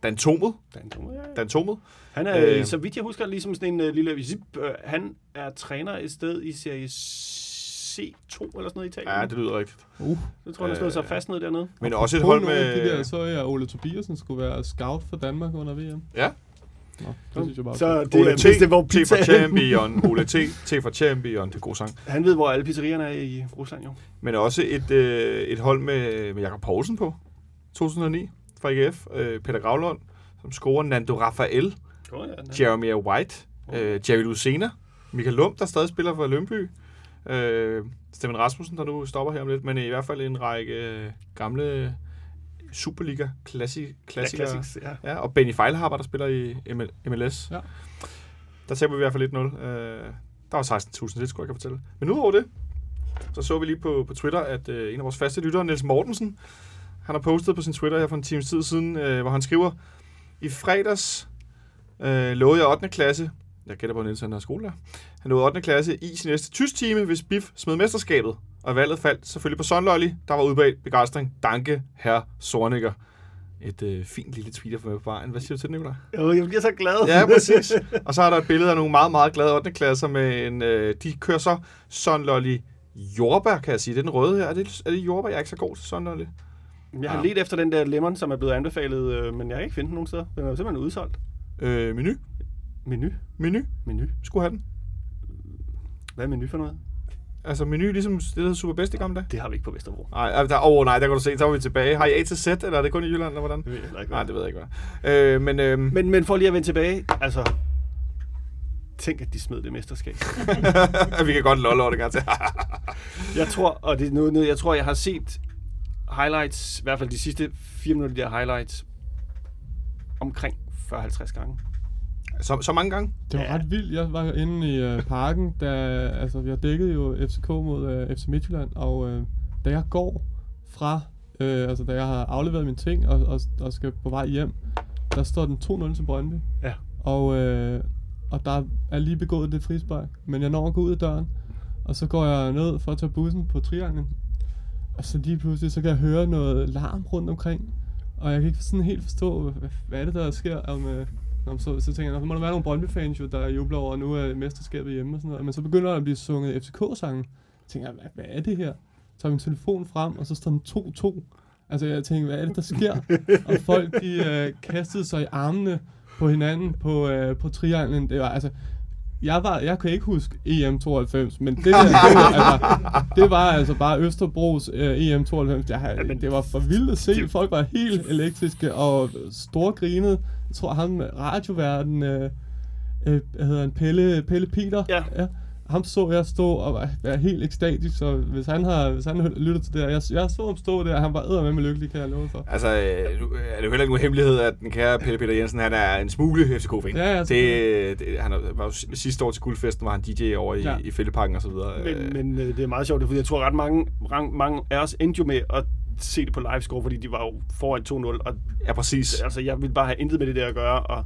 Dan Tomet. Dan Thomas, ja, ja. Dan Tomet. Han er, øh, Øh. så vidt jeg husker, ligesom sådan en uh, lille zip. Uh, han er træner et sted i serie C2 eller sådan noget i Italien. Ja, det lyder rigtigt. Uh, Jeg tror, han har slået sig Øh, fast ned dernede. Men også et hold med... De der, så jeg, Ole Tobiasen skulle være scout for Danmark under VM. Ja. Nå, det synes jeg bare. Så det Ole er T, det, T for Champion. Ole T, T for Champion. Det er god sang. Han ved, hvor alle pizzerierne er i Rusland, jo. Men også et, øh, et hold med, med Jakob Poulsen på. 2009 fra AGF. Øh, Peter Gravlund, som scorer Nando Rafael. Oh, ja, Jeremy White. Øh, Jerry Lucena. Michael Lund, der stadig spiller for Lønby. Øh, Steffen Rasmussen, der nu stopper her om lidt. Men i hvert fald en række øh, gamle Superliga klassi- klassikere. Ja, classics, ja. Ja, og Benny Feilhaber, der spiller i ML- MLS. Ja. Der taber vi i hvert fald 1-0. Øh, der var 16.000, det skulle jeg kan fortælle. Men udover det, så så vi lige på, på Twitter, at øh, en af vores faste lyttere, Niels Mortensen, han har postet på sin Twitter her for en times tid siden, øh, hvor han skriver, i fredags øh, lovede jeg 8. klasse, jeg gætter på, at Niels han er skolelærer, han lovede 8. klasse i sin næste tysk time, hvis BIF smed mesterskabet. Og valget faldt selvfølgelig på Sonlolly, der var udbredt begejstring. Danke, herr Sorniger. Et øh, fint lille tweet at få med på vejen. Hvad siger du til det, Nicolaj? Jo, jeg bliver så glad. Ja, præcis. Og så er der et billede af nogle meget, meget glade 8. klasser med en... Øh, de kører så Sunlolly jordbær, kan jeg sige. Det er den røde her. Er det, er det jordbær? Jeg er ikke så god til Sunlolly. Jeg har Ja. let efter den der lemon, som er blevet anbefalet, øh, men jeg kan ikke finde den nogen steder. Den er jo simpelthen udsolgt. Øh, menu. Menu. Menu. Menu. Skulle have den. Hvad er menu for noget? Altså menu, ligesom det der hedder Super Best i gamle dage. Det har vi ikke på Vesterbro. Nej, altså, der, oh, nej, der kan du se, så er vi tilbage. Har I A til Z, eller er det kun i Jylland, eller hvordan? Det ved jeg ikke. Nej, det ved jeg ikke, hvad. Øh, men øh, Men, men for lige at vende tilbage, altså... Tænk, at de smed det mesterskab. vi kan godt lolle over det, kan jeg Jeg tror, og det er noget, noget, jeg tror, jeg har set highlights, i hvert fald de sidste fire minutter, de der highlights, omkring 40-50 gange. Så, så mange gange? Det var Ja. ret vildt. Jeg var inde i øh, parken, da altså, vi har dækket jo FCK mod øh, FC Midtjylland, og øh, da jeg går fra, øh, altså da jeg har afleveret mine ting og, og, og skal på vej hjem, der står den 2-0 til Brøndby. Ja. Og, øh, og der er lige begået det frispark, men jeg når at gå ud af døren, og så går jeg ned for at tage bussen på trianglen, og så lige pludselig, så kan jeg høre noget larm rundt omkring, og jeg kan ikke sådan helt forstå, hvad, hvad, hvad er det, der sker om, øh, Nå, så, så tænker jeg, så må der være nogle Brøndby-fans jo, der jubler over, at nu er mesterskabet hjemme og sådan noget. Men så begynder der at blive sunget FCK-sange. Så tænker jeg, hvad, hvad er det her? Så tager min telefon frem, og så står den 2-2. Altså jeg tænker, hvad er det, der sker? og folk, de øh, kastede sig i armene på hinanden på, øh, på trianglen. Det var altså... Jeg, var, jeg kan ikke huske EM92, men det, der, det, var, altså, det var altså bare Østerbros øh, EM92. Det, har, men- det var for vildt at se. Folk var helt elektriske og storgrinede. Jeg tror, ham radioverden, øh, øh, hedder han, Pelle, Pelle Peter, Ja. ja ham så jeg stå og var, være helt ekstatisk, så hvis han har hvis han lyttet til det her, jeg, jeg så ham stå der, han var æder med med lykkelig, kan jeg love for. Altså, øh, nu er det jo heller ikke nogen hemmelighed, at den kære Pelle Peter Jensen, han er en smule FCK-fan. Ja, ja, det, det, han var jo sidste år til guldfesten, var han DJ over i, ja. I Fældeparken og så videre. Men, men øh, det er meget sjovt, fordi jeg tror ret mange, mange, mange af os endte jo med at se det på livescore, fordi de var jo foran 2-0, og ja, præcis. altså, jeg ville bare have intet med det der at gøre, og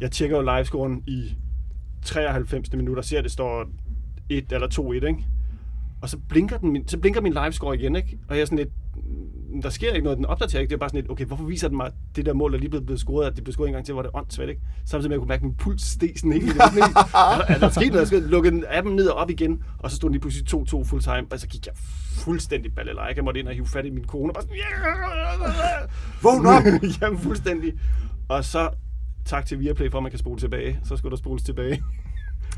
jeg tjekker jo livescoren i 93. minutter, ser det står 1 eller 2-1, ikke? Og så blinker, den, så blinker min livescore igen, ikke? Og jeg er sådan lidt, "Mm, der sker ikke noget, den opdaterer ikke. Det er bare sådan lidt, okay, hvorfor viser den mig det der mål, der lige blev, blevet scoret, at det blev scoret en gang til, hvor det er åndssvagt, ikke? Samtidig med, at jeg kunne mærke, at min puls steg sådan helt. Sådan helt. er, er der sket noget? Jeg skal lukke den appen ned og op igen, og så stod den lige pludselig 2-2 full time, og så gik jeg fuldstændig ballerlejke. Jeg måtte ind og hive fat i min kone, og bare sådan, Vågn op! Jamen, fuldstændig. Og så tak til Viaplay for, at man kan spole tilbage. Så skulle der spoles tilbage.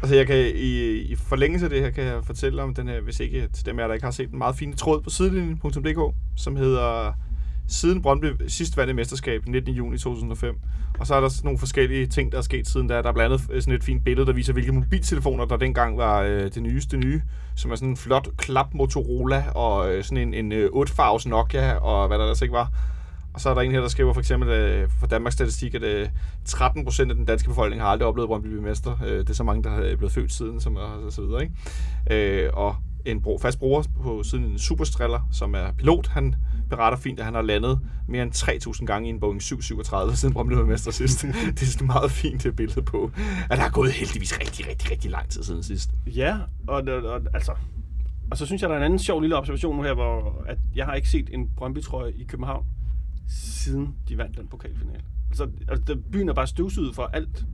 Altså, jeg kan i, i forlængelse af det her, kan jeg fortælle om den her, hvis ikke til dem af jer, der ikke har set den meget fine tråd på sidelinjen.dk, som hedder Siden Brøndby sidst vandt mesterskab 19. juni 2005. Og så er der nogle forskellige ting, der er sket siden da. Der er blandt andet øh, sådan et fint billede, der viser, hvilke mobiltelefoner, der dengang var øh, det nyeste nye. Som er sådan en flot klap Motorola og øh, sådan en, en øh, 8-farves Nokia og hvad der ellers ikke var. Og så er der en her, der skriver for eksempel øh, for Danmarks Statistik, at øh, 13 procent af den danske befolkning har aldrig oplevet Brøndby mester. Øh, det er så mange, der er blevet født siden, som er, og så videre. Ikke? Øh, og en bro, fast bruger på siden en superstriller, som er pilot, han beretter fint, at han har landet mere end 3.000 gange i en Boeing 737, siden Brøndby blev mester sidst. det er sådan meget fint det billede på, at der er gået heldigvis rigtig, rigtig, rigtig lang tid siden sidst. Ja, og, og, og altså... Og så synes jeg, der er en anden sjov lille observation nu her, hvor at jeg har ikke set en Brøndby-trøje i København, siden de vandt den pokalfinale. Altså, altså der- byen er bare støvsuget for alt.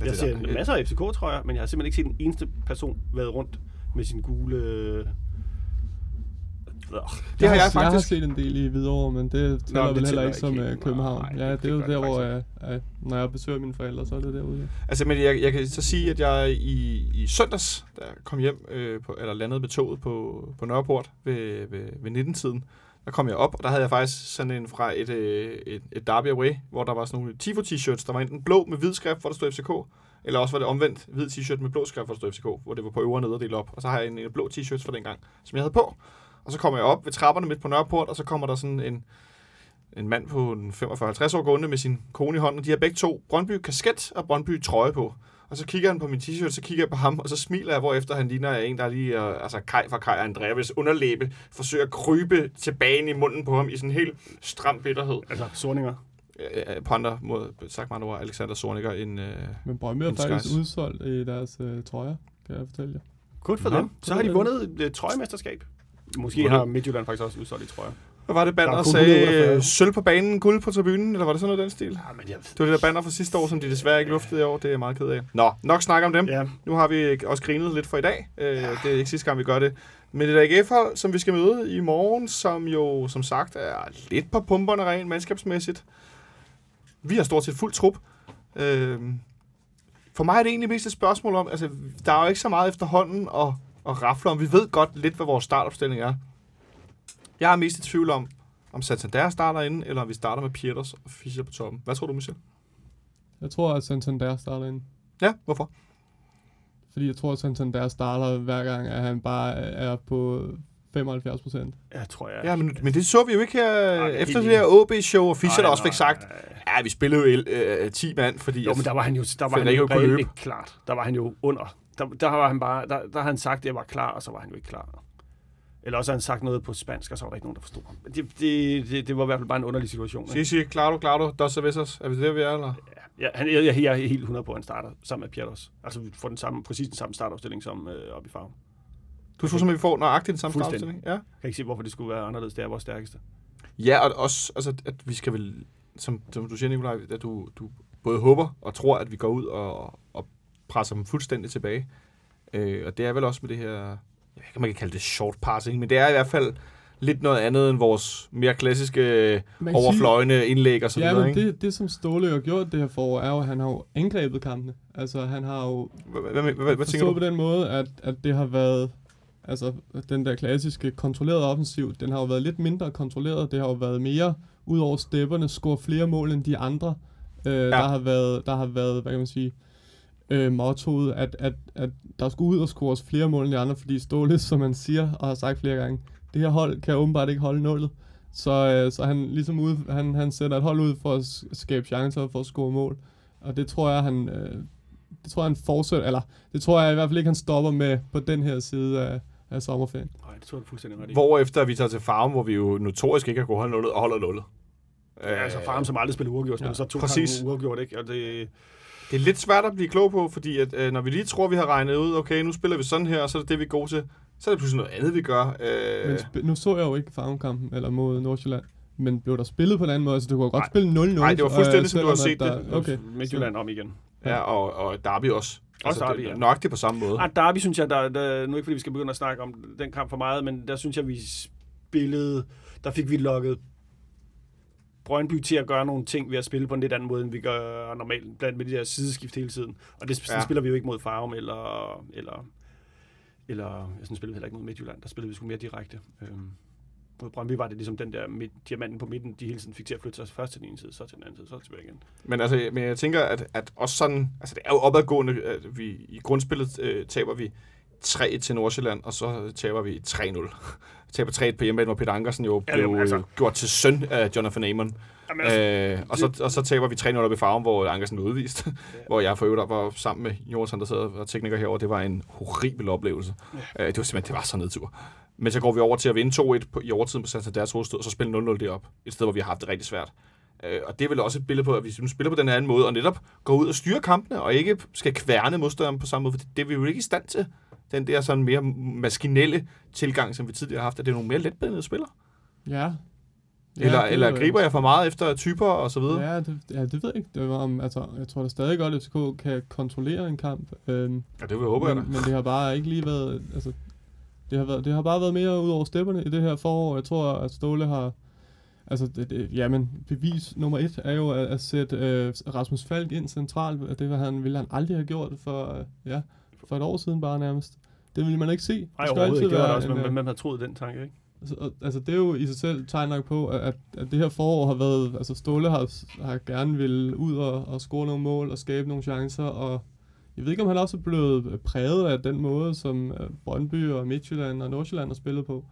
Jeg det ser der- masser af FCK-trøjer, men jeg har simpelthen ikke set en eneste person været rundt med sin gule... øh, Det har jeg Jeg har faktisk. set en del i Hvidovre, men det tæller det vel heller ikke som ikke øh. København. Nej, ja, det- det er det jo der, det hvor jeg, jeg, når jeg besøger mine forældre, så er det derude. Ja. Altså, men jeg, jeg kan så sige, at jeg i, i søndags, da jeg kom hjem, øh, på, eller landede med toget på, på Nørreport ved, ved, ved 19-tiden, der kom jeg op, og der havde jeg faktisk sådan en fra et, øh, et, et Derby Away, hvor der var sådan nogle Tifo-t-shirts, der var enten blå med hvid skrift, hvor der stod FCK, eller også var det omvendt hvid t-shirt med blå skrift, hvor der stod FCK, hvor det var på øvre nederdel op. Og så har jeg en, en blå t-shirt fra den gang, som jeg havde på. Og så kommer jeg op ved trapperne midt på Nørreport, og så kommer der sådan en, en mand på en 45-50 år gående med sin kone i hånden, og de har begge to Brøndby kasket og Brøndby trøje på. Og så kigger han på min t-shirt, så kigger jeg på ham, og så smiler jeg, hvorefter han ligner en, der er lige, altså Kai fra Kai Andreas underlæbe, forsøger at krybe tilbage ind i munden på ham i sådan en helt stram bitterhed. Altså, sorninger. På andre måde, sagt ord, Alexander Sorniger, en... Uh, Men Brøndby er En faktisk skies. udsolgt i deres øh, trøjer, kan jeg fortælle jer. Godt for Nå, dem. Så har de vundet et øh, trøjemesterskab. Måske har Midtjylland faktisk også udsolgt i trøjer. Hvad var det banner, Der er der sagde 148. sølv på banen, guld på tribunen, eller var det sådan noget den stil? Ja, men jeg... Det var det der banner fra sidste år, som de desværre ikke luftede i år. Det er jeg meget ked af. Nå, nok snak om dem. Ja, Nu har vi også grinet lidt for i dag. Øh, det er ikke sidste gang, vi gør det. Men det er AGF-hold, som vi skal møde i morgen, som jo som sagt er lidt på pumperne rent mandskabsmæssigt. Vi har stort set fuld trup. Øh, for mig er det egentlig mest et spørgsmål om, altså der er jo ikke så meget efterhånden at, at rafle om. Vi ved godt lidt, hvad vores startopstilling er. Jeg er mest i tvivl om, om Santander starter inde, eller om vi starter med Pieters og Fischer på toppen. Hvad tror du, Michel? Jeg tror, at Santander starter ind. Ja, hvorfor? Fordi jeg tror, at Santander starter hver gang, at han bare er på 75 procent. jeg tror, jeg... Ja, men, men det så vi jo ikke her Nej, efter det her OB-show, og Fischer der Nej, også fik sagt, ja, vi spillede jo øh, 10 mand, fordi... Jo, men der var han jo, der var han jo løbe. ikke klart. Der var han jo under. Der, der var han bare, der, der har han sagt, at jeg var klar, og så var han jo ikke klar. Eller også har han sagt noget på spansk, og så var der ikke nogen, der forstod ham. Men Det, det, det, det var i hvert fald bare en underlig situation. Ikke? sig, claro, claro, dos cervezas. Er vi der, vi er, eller? Ja, han, jeg, jeg, jeg er helt 100 på, at han starter sammen med Pieters. Altså vi får den samme, præcis den samme startopstilling som øh, oppe i farven. Du tror simpelthen, vi får nøjagtigt den samme startstilling? Ja. Jeg kan ikke se, hvorfor det skulle være anderledes. Det er vores stærkeste. Ja, og også, altså, at vi skal vel, som, som du siger, Nikolaj, at du, du både håber og tror, at vi går ud og, og presser dem fuldstændig tilbage. Øh, og det er vel også med det her, jeg ved ikke, om man kan kalde det short passing, men det er i hvert fald lidt noget andet end vores mere klassiske overfløjende indlæg og så Ja, videre, men ikke? det, det som Ståle har gjort det her forår, er jo, at han har jo angrebet kampene. Altså, han har jo Hvad, tænker du? på den måde, at, at det har været... Altså, den der klassiske kontrollerede offensiv, den har jo været lidt mindre kontrolleret. Det har jo været mere, ud over stepperne, score flere mål end de andre. Øh, ja. der, har været, der har været, hvad kan man sige, øh, mottoet, at, at, at der skulle ud og scores flere mål end de andre, fordi Ståle, som man siger og har sagt flere gange, det her hold kan åbenbart ikke holde nullet. Så, øh, så han ligesom ud, han, han sætter et hold ud for at skabe chancer for at score mål. Og det tror jeg, han, øh, det tror jeg, han fortsætter, eller det tror jeg i hvert fald ikke, han stopper med på den her side af, af sommerferien. Nej, det tror jeg er fuldstændig ret i. Hvor efter vi tager til farm, hvor vi jo notorisk ikke har kunnet holde nullet, og holder nullet. Ja, altså Farm, som aldrig spiller uafgjort, Ja, så to præcis. gange uafgjort, ikke? Og det, Det er lidt svært at blive klog på, fordi at, øh, når vi lige tror, vi har regnet ud, okay, nu spiller vi sådan her, og så er det det, vi er gode til, så er det pludselig noget andet, vi gør. Øh, Men sp- nu så jeg jo ikke farmkampen, eller mod Nordsjælland, men blev der spillet på den anden måde? Altså, du kunne godt Nej. spille 0-0. Nej, det var fuldstændig, øh, som du har set at det. der- Okay. Midtjylland om igen. ja, og, og Derby også. Altså, Derby, det, ja. Nøjagtigt på samme måde. Ah, Derby synes jeg, der, der, nu ikke fordi vi skal begynde at snakke om den kamp for meget, men der synes jeg, vi spillede, der fik vi lukket Brøndby til at gøre nogle ting ved at spille på en lidt anden måde, end vi gør normalt, blandt med de der sideskift hele tiden. Og det Ja. spiller vi jo ikke mod Farum, eller, eller, eller sådan spillede vi heller ikke mod Midtjylland, der spillede vi sgu mere direkte. Øhm, mod Brøndby var det ligesom den der midt, diamanten på midten, de hele tiden fik til at flytte sig først til den ene side, så til den anden side, så tilbage igen. Men, altså, men jeg tænker, at, at også sådan, altså det er jo opadgående, at vi i grundspillet øh, taber vi 3 til Nordsjælland, og så taber vi 3-0. Vi taber 3 på hjemmebane, hvor Peter Ankersen jo Ja, blev altså- gjort til søn af Jonathan Amon. Jamen, altså, Øh, og, så, og så taber vi 3-0 op i farven, hvor Ankersen blev udvist. Ja. hvor jeg for øvrigt var sammen med Jonathan, der sad og tekniker herovre. Det var en horribel oplevelse. Ja. Øh, det var simpelthen, det var så nedtur. Men så går vi over til at vinde 2-1 på, i overtiden på Santanders hovedstød, og så spille 0-0 derop. Et sted, hvor vi har haft det rigtig svært. Øh, og det er vel også et billede på, at vi nu spiller på den anden måde, og netop går ud og styrer kampene, og ikke skal kværne modstanderen på samme måde, for det, det er vi jo ikke i stand til. Den der sådan mere maskinelle tilgang, som vi tidligere har haft, at det er nogle mere letbindede spillere. Ja. Ja, eller, det eller griber jeg for meget efter typer og så videre? Ja, det, ja, det ved jeg ikke. Det var, om, altså, jeg tror da stadig godt, at FCK kan kontrollere en kamp. Øhm, Ja, det vil jeg håbe, jeg men, da. men det har bare ikke lige været... Altså, det har, været, det har bare været mere ud over stepperne i det her forår. Jeg tror, at Ståle har... Altså, det, det, jamen, bevis nummer et er jo at, at sætte øh, Rasmus Falk ind centralt. Det var han, ville han aldrig have gjort for, øh, ja, for et år siden bare nærmest. Det ville man ikke se. Det Nej, overhovedet ikke. Det var det også, en, men øh, man har troet den tanke, ikke? Altså, altså, det er jo i sig selv tegn nok på, at, at det her forår har været... Altså, Ståle har, har gerne vil ud og, og score nogle mål og skabe nogle chancer, og jeg ved ikke, om han også er blevet præget af den måde, som øh, Brøndby og Midtjylland og Nordsjælland har spillet på.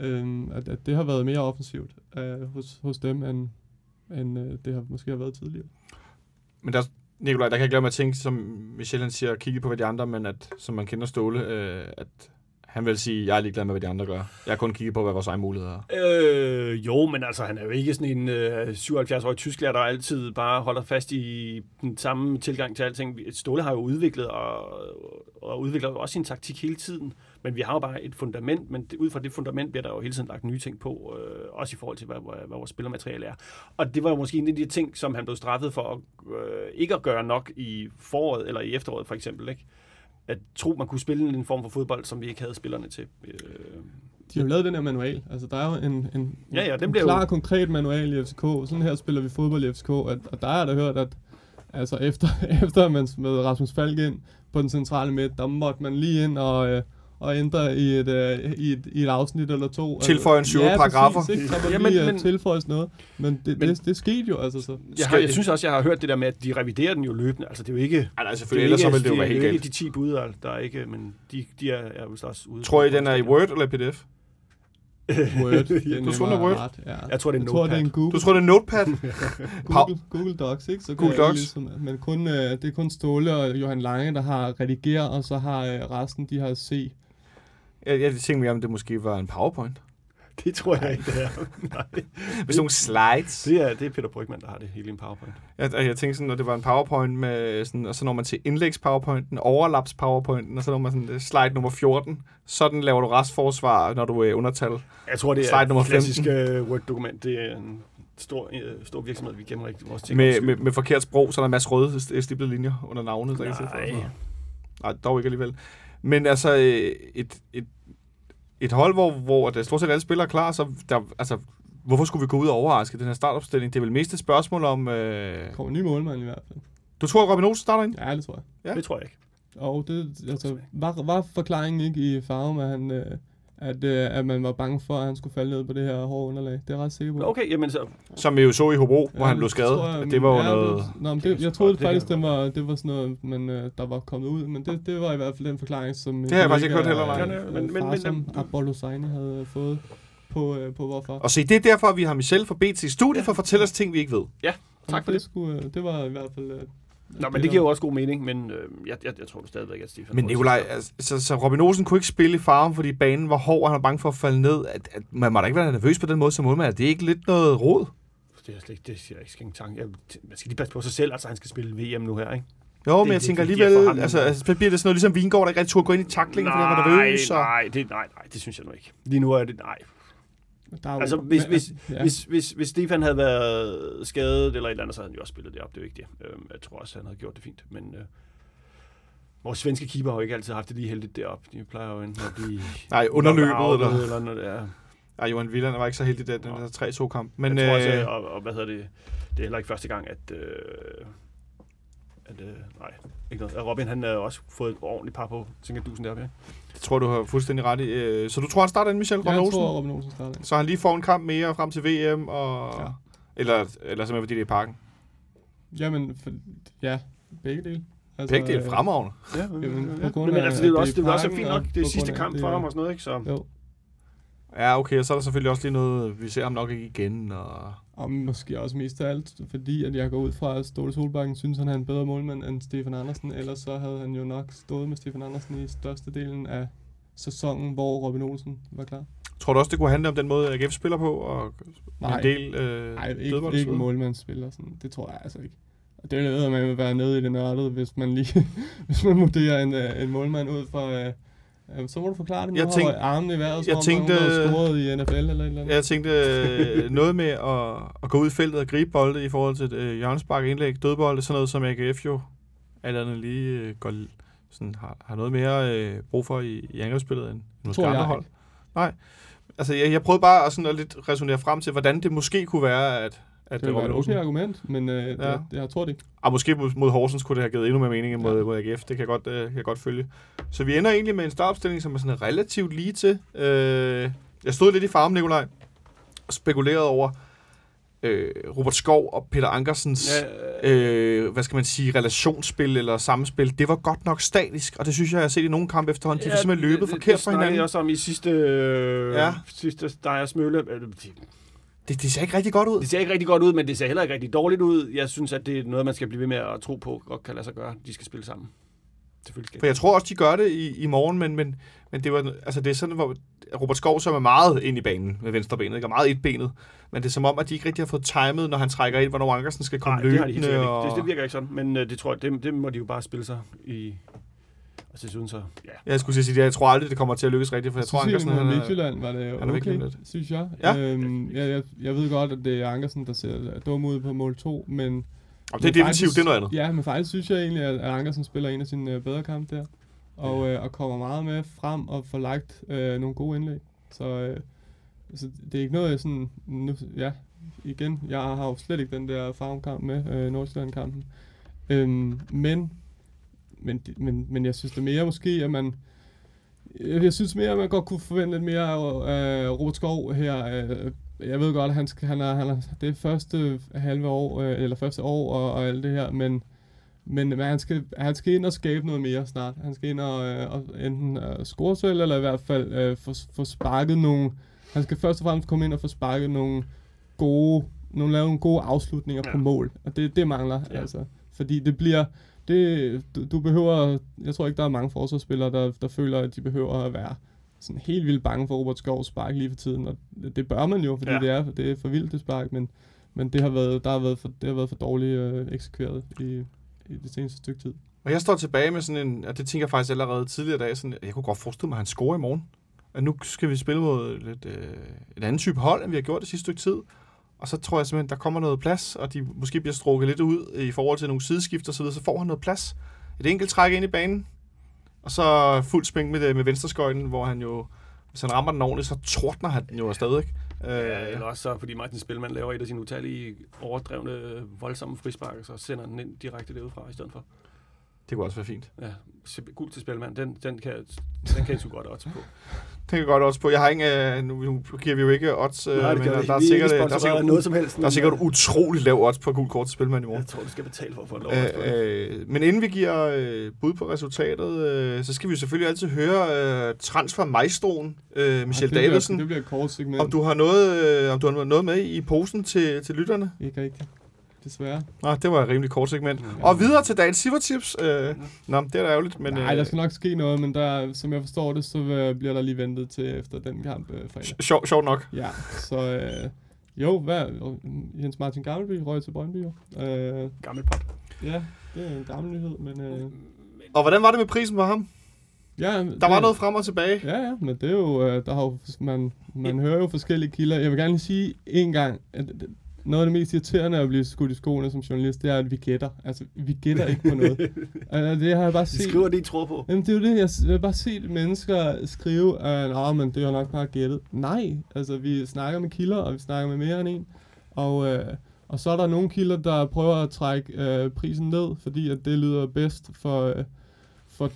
Øhm, at, at det har været mere offensivt øh, hos, hos dem, end, end øh, det har måske har været tidligere. Men der, Nikolaj, der kan jeg glemme at tænke, som Michel han siger, kigge på, hvad de andre, men at, som man kender Ståle, øh, at han vil sige, jeg er ligeglad med, hvad de andre gør. Jeg har kun kigget på, hvad vores egen muligheder er. Øh, jo, men altså, han er jo ikke sådan en øh, 77-årig tysklærer, der altid bare holder fast i den samme tilgang til alting. Ståle har jo udviklet og, og udvikler jo også sin taktik hele tiden, men vi har jo bare et fundament, men ud fra det fundament bliver der jo hele tiden lagt nye ting på, øh, også i forhold til, hvad, hvad, hvad vores spillermateriale er. Og det var jo måske en af de ting, som han blev straffet for at, øh, ikke at gøre nok i foråret eller i efteråret for eksempel, ikke? At tro, man kunne spille en form for fodbold, som vi ikke havde spillerne til. Øh, De har jo lavet den her manual. Altså, der er jo en, en, Ja, ja, den en bliver jo- klar, konkret manual i FCK. Sådan her spiller vi fodbold i FCK. Og, og der er der hørt, at altså efter, efter at man smed Rasmus Falk ind på den centrale midt, der måtte man lige ind og, øh, og ændre i et, øh, i, et, i et afsnit eller to. Tilføje en syv ja, paragrafer. Præcis, ikke? Der Ja, lige men- øh, men- tilføjes noget. Men det, Men- det, det skete jo altså så. Jeg, har, jeg synes også, jeg har hørt det der med, at de reviderer den jo løbende. Altså, det er jo ikke... Ej, nej, Det selvfølgelig, er ellers så ikke, ville det jo være det helt er ikke galt. de 10 bud, altså, der er ikke, men de, de er, er vist også ude. Tror I, den er i Word eller PDF? Word. Du tror, er den er Word? ret, Ja. Jeg tror, det er jeg tror, det er en Notepad. Google. Du tror, det er Notepad? Google, Google Docs, ikke? Så Google Docs. Ligesom, men kun, øh, det er kun Ståle og Johan Lange, der har redigeret, og så har øh, resten, de har C. Jeg, jeg tænkte mere, om det måske var en PowerPoint. Det tror jeg ikke, det er. Nej. Hvis nogle slides. Det er, det er Peter Brygman, der har det hele i en PowerPoint. Jeg, jeg tænkte sådan, at det var en PowerPoint med sådan, og så når man til indlægs PowerPointen, overlaps PowerPointen, og så når man sådan øh, slide nummer 14. Sådan laver du restforsvar, når du er undertal. Jeg tror, det er Slide nummer et klassisk uh, Word-dokument. Det er en stor, uh, stor virksomhed, vi gemmer ikke vores ting. Med, med, med forkert sprog, så er der en masse røde st- stiplede linjer under navnet. Der kan se for. Nej. Nej, dog ikke alligevel. Men altså, øh, et, et, et hold, hvor, hvor der stort set alle spillere er klar, så der, altså, hvorfor skulle vi gå ud og overraske den her startopstilling? Det er vel mest et spørgsmål om... Øh... Kommer en ny målmand i hvert fald. Du tror, at Robin Olsen starter ind? Ja, det tror jeg. Ja. Det tror jeg ikke. Og det, altså, var, var forklaringen ikke i Farum, at han, øh, at, øh, at man var bange for, at han skulle falde ned på det her hårde underlag. Det er ret sikker på. Okay, jamen så... Som vi jo så i Hobro, hvor han blev det skadet. tror jeg, det var jo ja, noget... Det, nå, men Det jeg troede det faktisk, det var, det var sådan noget, man, øh, der var kommet ud, men det, det var i hvert fald den forklaring, som... Det har jeg faktisk ikke hørt heller, nej. Ja, men- men- men- som Apollo Seine havde fået på, øh, på hvorfor. Og se, det er derfor, at vi har Michelle fra BT i studiet, for at fortælle os ting, vi ikke ved. Tak for det. det. Skulle, øh, det var i hvert fald... Nå, men det giver jo også god mening, men øh, jeg, jeg, jeg tror stadigvæk, at Stefan... Men Nikolaj, altså, så, så Robin Olsen kunne ikke spille i farven, fordi banen var hård, og han var bange for at falde ned. At, at man må da ikke være nervøs på den måde som målmand. Er det ikke lidt noget råd? Det er slet ikke, det jeg ikke engang tanke. Jeg, man skal lige passe på sig selv, altså han skal spille VM nu her, ikke? Jo, men Det- jeg det- tænker det alligevel, ham- altså, altså, så bliver det sådan noget ligesom Vingård, der ikke rigtig turde gå ind i taklingen, fordi han var nervøs. Og... nej, det, nej, nej, det synes jeg nu ikke. Lige nu er det, nej. Der er jo- Altså, hvis, hvis, ja. hvis, hvis, hvis Stefan havde været skadet eller et eller andet, så havde han jo også spillet det op. Det er jo ikke det. Øhm, jeg tror også, han havde gjort det fint. Men øh, vores svenske keeper har jo ikke altid haft det lige heldigt derop. De plejer jo enten at blive... Nej, underløbet, knockoutet, eller... eller noget, ja. Ej, Johan Villand var ikke så heldig, den, den der 3-2-kamp. Men, Men jeg tror også, øh, og, og, hvad hedder det, det er heller ikke første gang, at, øh, at øh, nej, ikke noget. At Robin han har også fået et ordentligt par på Singadusen deroppe, ja. det tror jeg, du har fuldstændig ret i. Øh, Så du tror, han starter inden Michel Robin jeg Olsen? tror, Robin Olsen starter. Så han lige får en kamp mere frem til VM, og... Ja. Eller, eller simpelthen fordi det er i parken. Jamen, for, ja, begge dele. Altså, Begge dele øh, fremragende. Ja, men, ja. grund men af, altså, det er jo også, det er også fint nok. Det er sidste af, kamp det for er- ham og sådan noget, ikke? Så, Jo, Ja, okay, og så er der selvfølgelig også lige noget, vi ser ham nok ikke igen, og... og måske også mest af alt, fordi at jeg går ud fra, at Ståle Solbakken synes, han er en bedre målmand end Stefan Andersen. Ellers så havde han jo nok stået med Stefan Andersen i størstedelen af sæsonen, hvor Robin Olsen var klar. Tror du også, det kunne handle om den måde, AGF spiller på, og Nej, en del øh, nej ikke, ikke målmandsspiller. Sådan. Det tror jeg altså ikke. Og det ved man vil være nede i det nørdede, hvis man lige hvis man vurderer en, øh, en målmand ud fra... Øh, øh, så må du forklare det. Jeg Jeg tænk- tænkte, armen i vejret, som jeg tænkte- scoret i NFL eller et eller andet. Jeg tænkte øh, noget med at, at gå ud i feltet og gribe bolde i forhold til et øh, hjørnespark, indlæg, dødbolde, sådan noget som AGF jo alt andet lige øh, går, sådan, har, har noget mere øh, brug for i, i angrebsspillet end måske andre hold. Nej. Altså, jeg, jeg prøvede bare at, sådan at lidt resonere frem til, hvordan det måske kunne være, at, at Det var Robin et okay argument, men øh, ja. Ja. jeg, tror det ikke. Og måske mod, Horsens kunne det have givet endnu mere mening end mod, Ja. ja. mod AGF. Det kan jeg, godt, øh, kan jeg godt følge. Så vi ender egentlig med en startopstilling, som er sådan relativt lige til. Øh, jeg stod lidt i farmen, Nikolaj, og spekulerede over øh, Robert Skov og Peter Ankersens... ja, Øh, hvad skal man sige, relationsspil eller samspil, det var godt nok statisk, og det synes jeg, jeg har set i nogle kampe efterhånden. De har simpelthen løbet det, forkert det, for det snakkede hinanden. jeg også om i sidste, øh, Ja. ja. sidste Steyr Smølle. Øh, Det, Det, ser ikke rigtig godt ud. det ser ikke rigtig godt ud, men det ser heller ikke rigtig dårligt ud. Jeg synes, at det er noget, man skal blive ved med at tro på, godt kan lade sig gøre. De skal spille sammen. Selvfølgelig skal For jeg tror også, de gør det i, i morgen, men, men, men det, var, altså det er sådan, hvor Robert Skov som er meget ind i banen med venstre benet, ikke? og meget etbenet. Men det er som om, at de ikke rigtig har fået timet, når han trækker ind, hvornår Ankersen skal komme Nej, det har de løbende. og... Det, det virker ikke sådan, men øh, det tror jeg, det, det må de jo bare spille sig i... Og desuden så, ja. Jeg skulle sige, at jeg tror aldrig, det kommer til at lykkes rigtigt, for jeg tror, Ankersen... er, Midtjylland var det okay, lidt. synes jeg. Ja. Øhm, jeg, jeg. Jeg ved godt, at det er Ankersen, der ser dum ud på mål 2, men... og det er men defensivt, det er noget andet. Ja, men faktisk synes jeg egentlig, at, at Ankersen spiller en af sine øh, bedre kampe der. Og, øh, og kommer meget med frem og får lagt øh, nogle gode indlæg. Så, øh, så det er ikke noget, jeg sådan... Nu, ja, igen, jeg har jo slet ikke den der farmkamp med, øh, Nordsjælland-kampen. Øhm, men, men, men, men jeg synes det mere måske, at man... Jeg, jeg synes mere, at man godt kunne forvente lidt mere af af Robert Skov her. Øh, jeg ved godt, at han, skal, han, er, han er, det første halve år, øh, eller første år og, og alt det her, men, men, men han, skal, han skal ind og skabe noget mere snart. Han skal ind og, øh, og enten øh, score selv, eller i hvert fald øh, få, få sparket nogle... Han skal først og fremmest komme ind og få sparket nogle gode, nogle, lave nogle gode afslutninger ja. På mål. Og det, det mangler. Ja. altså. Fordi det bliver... Det, du, du behøver... Jeg tror ikke, der er mange forsvarsspillere, der, der føler, at de behøver at være sådan helt vildt bange for Robert Skovs spark lige for tiden. Og det, bør man jo, fordi ja. Det, er, det er for vildt det spark, men, men det har været, der har været for, det har været for dårligt øh, eksekveret i, i det seneste stykke tid. Og jeg står tilbage med sådan en, og det tænker jeg faktisk allerede tidligere dag, sådan, jeg kunne godt forestille mig, at han scorer i morgen. At nu skal vi spille mod lidt, øh, et andet type hold, end vi har gjort det sidste stykke tid. Og så tror jeg simpelthen, der kommer noget plads, og de måske bliver strukket lidt ud i forhold til nogle sideskift og så videre, så får han noget plads. Et enkelt træk ind i banen, og så fuld spæng med, med venstreskøjten, hvor han jo, hvis han rammer den ordentligt, så tordner han den jo afsted, ikke? Ja, Øh, eller også så, fordi Martin Spilman laver et af sine utallige overdrevne, voldsomme frispark, så sender han den ind direkte derudfra i stedet for. Det kunne også være fint. Ja, gul til spilmand, den, den kan, den kan jeg sgu godt odds på. Det kan godt også på. Jeg har ikke, øh, nu, nu giver vi jo ikke odds, øh, Nej, det men gør der, er sikkert, ikke der, er sikkert, noget som helst. der er sikkert utrolig lav odds på gul kort til spilmand i morgen. Jeg tror, du skal betale for at få lov. Øh, øh, men inden vi giver øh, bud på resultatet, øh, så skal vi selvfølgelig altid høre øh, transfermaestroen, øh, Michel det bliver, Davidsen. Det bliver et kort segment. Om du har noget, øh, om du har noget med i posen til, til lytterne? Ikke rigtigt. Desværre. Nej, det var et rimelig kort segment. Ja. Og videre til dagens Sivertips. Øh, nå, det er da ærgerligt, men... Nej, der øh, skal nok ske noget, men der, som jeg forstår det, så øh, bliver der lige ventet til efter den kamp øh, fredag. sjov, sjovt nok. Ja, så øh, jo, hvad, Jens Martin Gammelby røg til Brøndby jo. Øh, Gammel pop. ja, det er en gammel nyhed, men øh, Og hvordan var det med prisen på ham? ja. Der var noget frem og tilbage. Ja, ja, men det er jo, øh, der har jo, man, man hører jo forskellige kilder. Jeg vil gerne sige en gang, at det- noget af det mest irriterende at blive skudt i skoene som journalist, det er, at vi gætter. Altså, vi gætter ikke på noget. altså, det har jeg bare De set. skriver det, de tror på. Jamen, det er jo det, jeg, har bare set mennesker skrive, at Nå, men det er jo nok bare gættet. Nej, altså vi snakker med kilder, og vi snakker med mere end en. Og, øh, og så er der nogle kilder, der prøver at trække øh, prisen ned, fordi at det lyder bedst for, øh, for,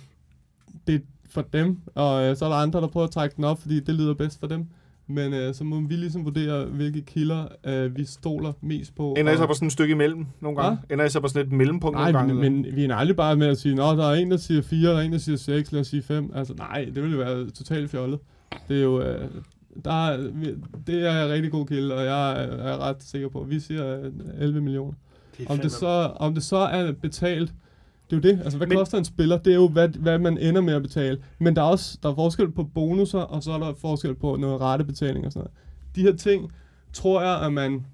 det, for dem. Og øh, så er der andre, der prøver at trække den op, fordi det lyder bedst for dem. Men øh, så må vi ligesom vurdere, hvilke kilder øh, vi stoler mest på. Ender I så og- på sådan et stykke imellem nogle gange? Ender I så på sådan et mellempunkt Nej, nogle gange? men, men vi er aldrig bare med at sige, Nå, der er en, der siger 4, der er en, der siger 6, lad os sige 5. Altså, nej, det ville jo være totalt fjollet. Det er jo... Øh, der er, det er en rigtig god kilde, og jeg er, ret sikker på. Vi siger øh, 11 millioner. Det Om det, så, om det så er betalt, det er jo det. Altså, hvad Men- koster en spiller? Det er jo, hvad, hvad man ender med at betale. Men der er også der er forskel på bonusser, og så er der forskel på noget rettebetaling og sådan noget. De her ting, tror jeg, at man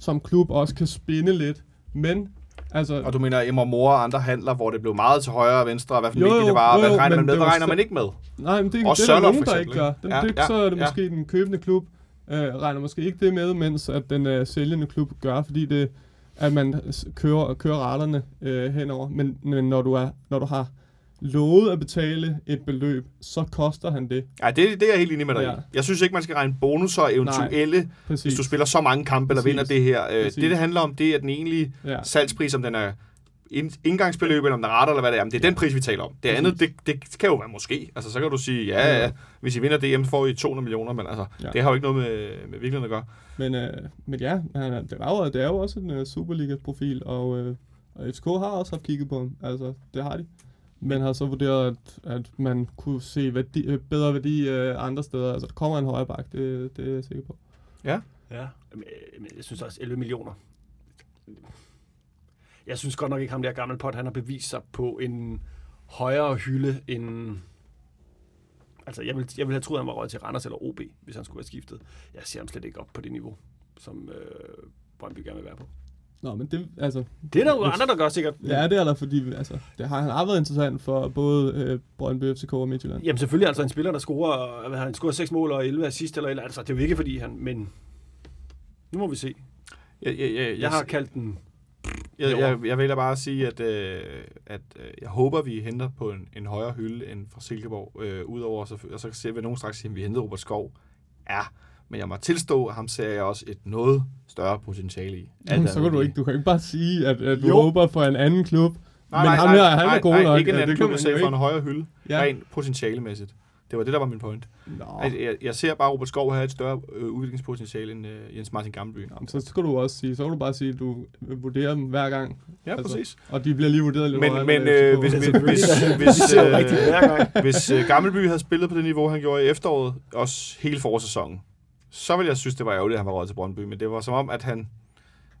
som klub også kan spinde lidt. Men, altså... Og du mener Emma Mor og andre handler, hvor det blev meget til højre og venstre, og hvad for Jo, jo, jo, det var, og jo, hvad jo, regner man med, hvad regner man ikke med? Nej, men det, Og det er der nogen, der ikke gør. Den, Ja, det, ja, så er det ja. måske den købende klub, øh, regner måske ikke det med, mens at den øh, sælgende klub gør, fordi det at man kører, kører retterne øh, henover. Men, men når, du er, når du har lovet at betale et beløb, så koster han det. Ja, det, det er jeg helt enig med dig Ja. i. Jeg synes ikke, man skal regne bonusser og eventuelle, Præcis. hvis du spiller så mange kampe, eller Præcis. vinder det her. Øh, Præcis. det, det handler om, det er den egentlige Ja. salgspris, om den er indgangsbeløb, eller om den er ret, eller hvad det er. Men det er den pris, vi taler om. Det andet, det, det kan jo være måske. Altså, så kan du sige, ja, Ja, ja, ja. hvis I vinder DM, så får I 200 millioner, men altså, Ja. det har jo ikke noget med, med virkeligheden at gøre. Men, øh, men ja, han, er- det, var jo, det er jo også en uh, Superliga-profil, og, øh, og FCK har også haft kigget på ham. Altså, det har de. Men har så vurderet, at, at man kunne se værdi, øh, bedre værdi øh, andre steder. Altså, der kommer en højre bak, det, det er jeg sikker på. Ja. Men, øh, men jeg synes også 11 millioner. Jeg synes godt nok ikke, ham der gamle pot, han har bevist sig på en højere hylde end... Altså, jeg vil, jeg vil have troet, at han var røget til Randers eller OB, hvis han skulle have skiftet. Jeg ser ham slet ikke op på det niveau, som øh, Brøndby gerne vil være på. Nå, men det, altså... Det er der jo andre, der gør sikkert. Ja, det er der, fordi altså, det har, han har været interessant for både øh, Brøndby, FCK og Midtjylland. Jamen selvfølgelig, altså en spiller, der scorer, hvad har han scorer 6 mål og 11 assist eller, eller altså, det er jo ikke fordi han, men nu må vi se. Jeg, jeg, jeg, Jeg har kaldt den, Jeg, jeg, jeg vælger bare at sige, at, øh, at øh, jeg håber, vi henter på en, en højere hylde end fra Silkeborg. Øh, Udover, så, og så ser vi nogen straks sige, at vi hentede Robert Skov. Ja, men jeg må tilstå, at ham ser jeg også et noget større potentiale i. Jamen, så kan du ikke, du kan ikke bare sige, at, at du Jo. håber for en anden klub. Nej, men nej, ham nej, her, han nej, er god nej, nok. ikke en anden klub, jo for en højere hylde. Ja. Rent potentialemæssigt. Det var det, der var min point. Nå. Jeg, jeg ser bare Robert Skov have et større øh, udviklingspotentiale end øh, Jens Martin Gammelby. Så skal du også sige, så kan du bare sige, at du vurderer dem hver gang. Ja, Altså, præcis. Og de bliver lige vurderet lidt Men, højere men øh, hvis, hvis, hvis, øh, hvis øh, Gammelby havde spillet på det niveau, han gjorde i efteråret, også hele forårssæsonen, så ville jeg synes, det var ærgerligt, at han var råd til Brøndby. Men det var som om, at han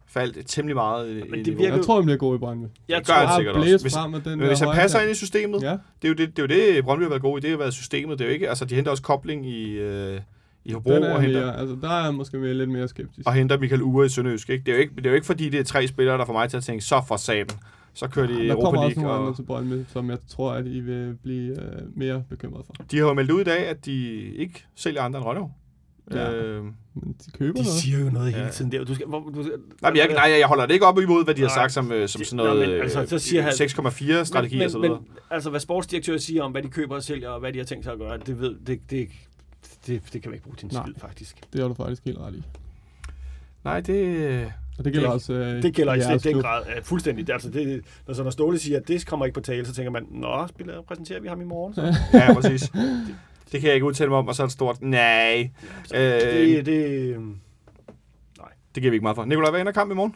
faldt temmelig meget i, Men i det virker- Jeg tror, han bliver god i Brøndby. Jeg det gør han tror, sikkert også. Hvis- frem den Men hvis han passer ind i systemet, Ja, det er jo det, det, er jo det Brøndby har været god i. Det har været systemet. Det er jo ikke, altså, de henter også kobling i, øh, i Hobro den er og henter, mere, altså, der er jeg måske mere, lidt mere skeptisk. og henter Michael Ure i Sønderjysk. Ikke? Det, er jo ikke, det er jo ikke, fordi det er tre spillere, der får mig til at tænke, så for satan. Så kører de i der kommer Europa også League. nogle andre Og til Brøndby, som jeg tror, at I vil blive øh, mere bekymret for. de har jo meldt ud i dag, at de ikke sælger andre end Rønnev. Ja. Øh, Men de køber de noget. siger jo noget Ja. hele tiden der. Du skal, hvor, du Nej, men jeg, nej, jeg holder det ikke op imod, hvad de har Nej. sagt som, øh, som sådan noget men altså, så siger han- 6,4 strategi og så videre. Men, altså, hvad sportsdirektører siger om, hvad de køber og sælger, og hvad de har tænkt sig at gøre, det, ved, det, det, det, det kan man ikke bruge til en skid, faktisk. Det har du faktisk helt ret i. Nej, det, Og det gælder Det- også øh, Det gælder i den klub. grad uh, fuldstændig. Det, altså det, når, så når Ståle siger, at det kommer ikke på tale, så tænker man, nå, spiller, præsenterer vi ham i morgen? Så. Ja, præcis. Det, det kan jeg ikke udtale mig om, og så er det stort, nej. Øh, Det, det, det giver vi ikke meget for. Nikolaj, hvad ender kamp i morgen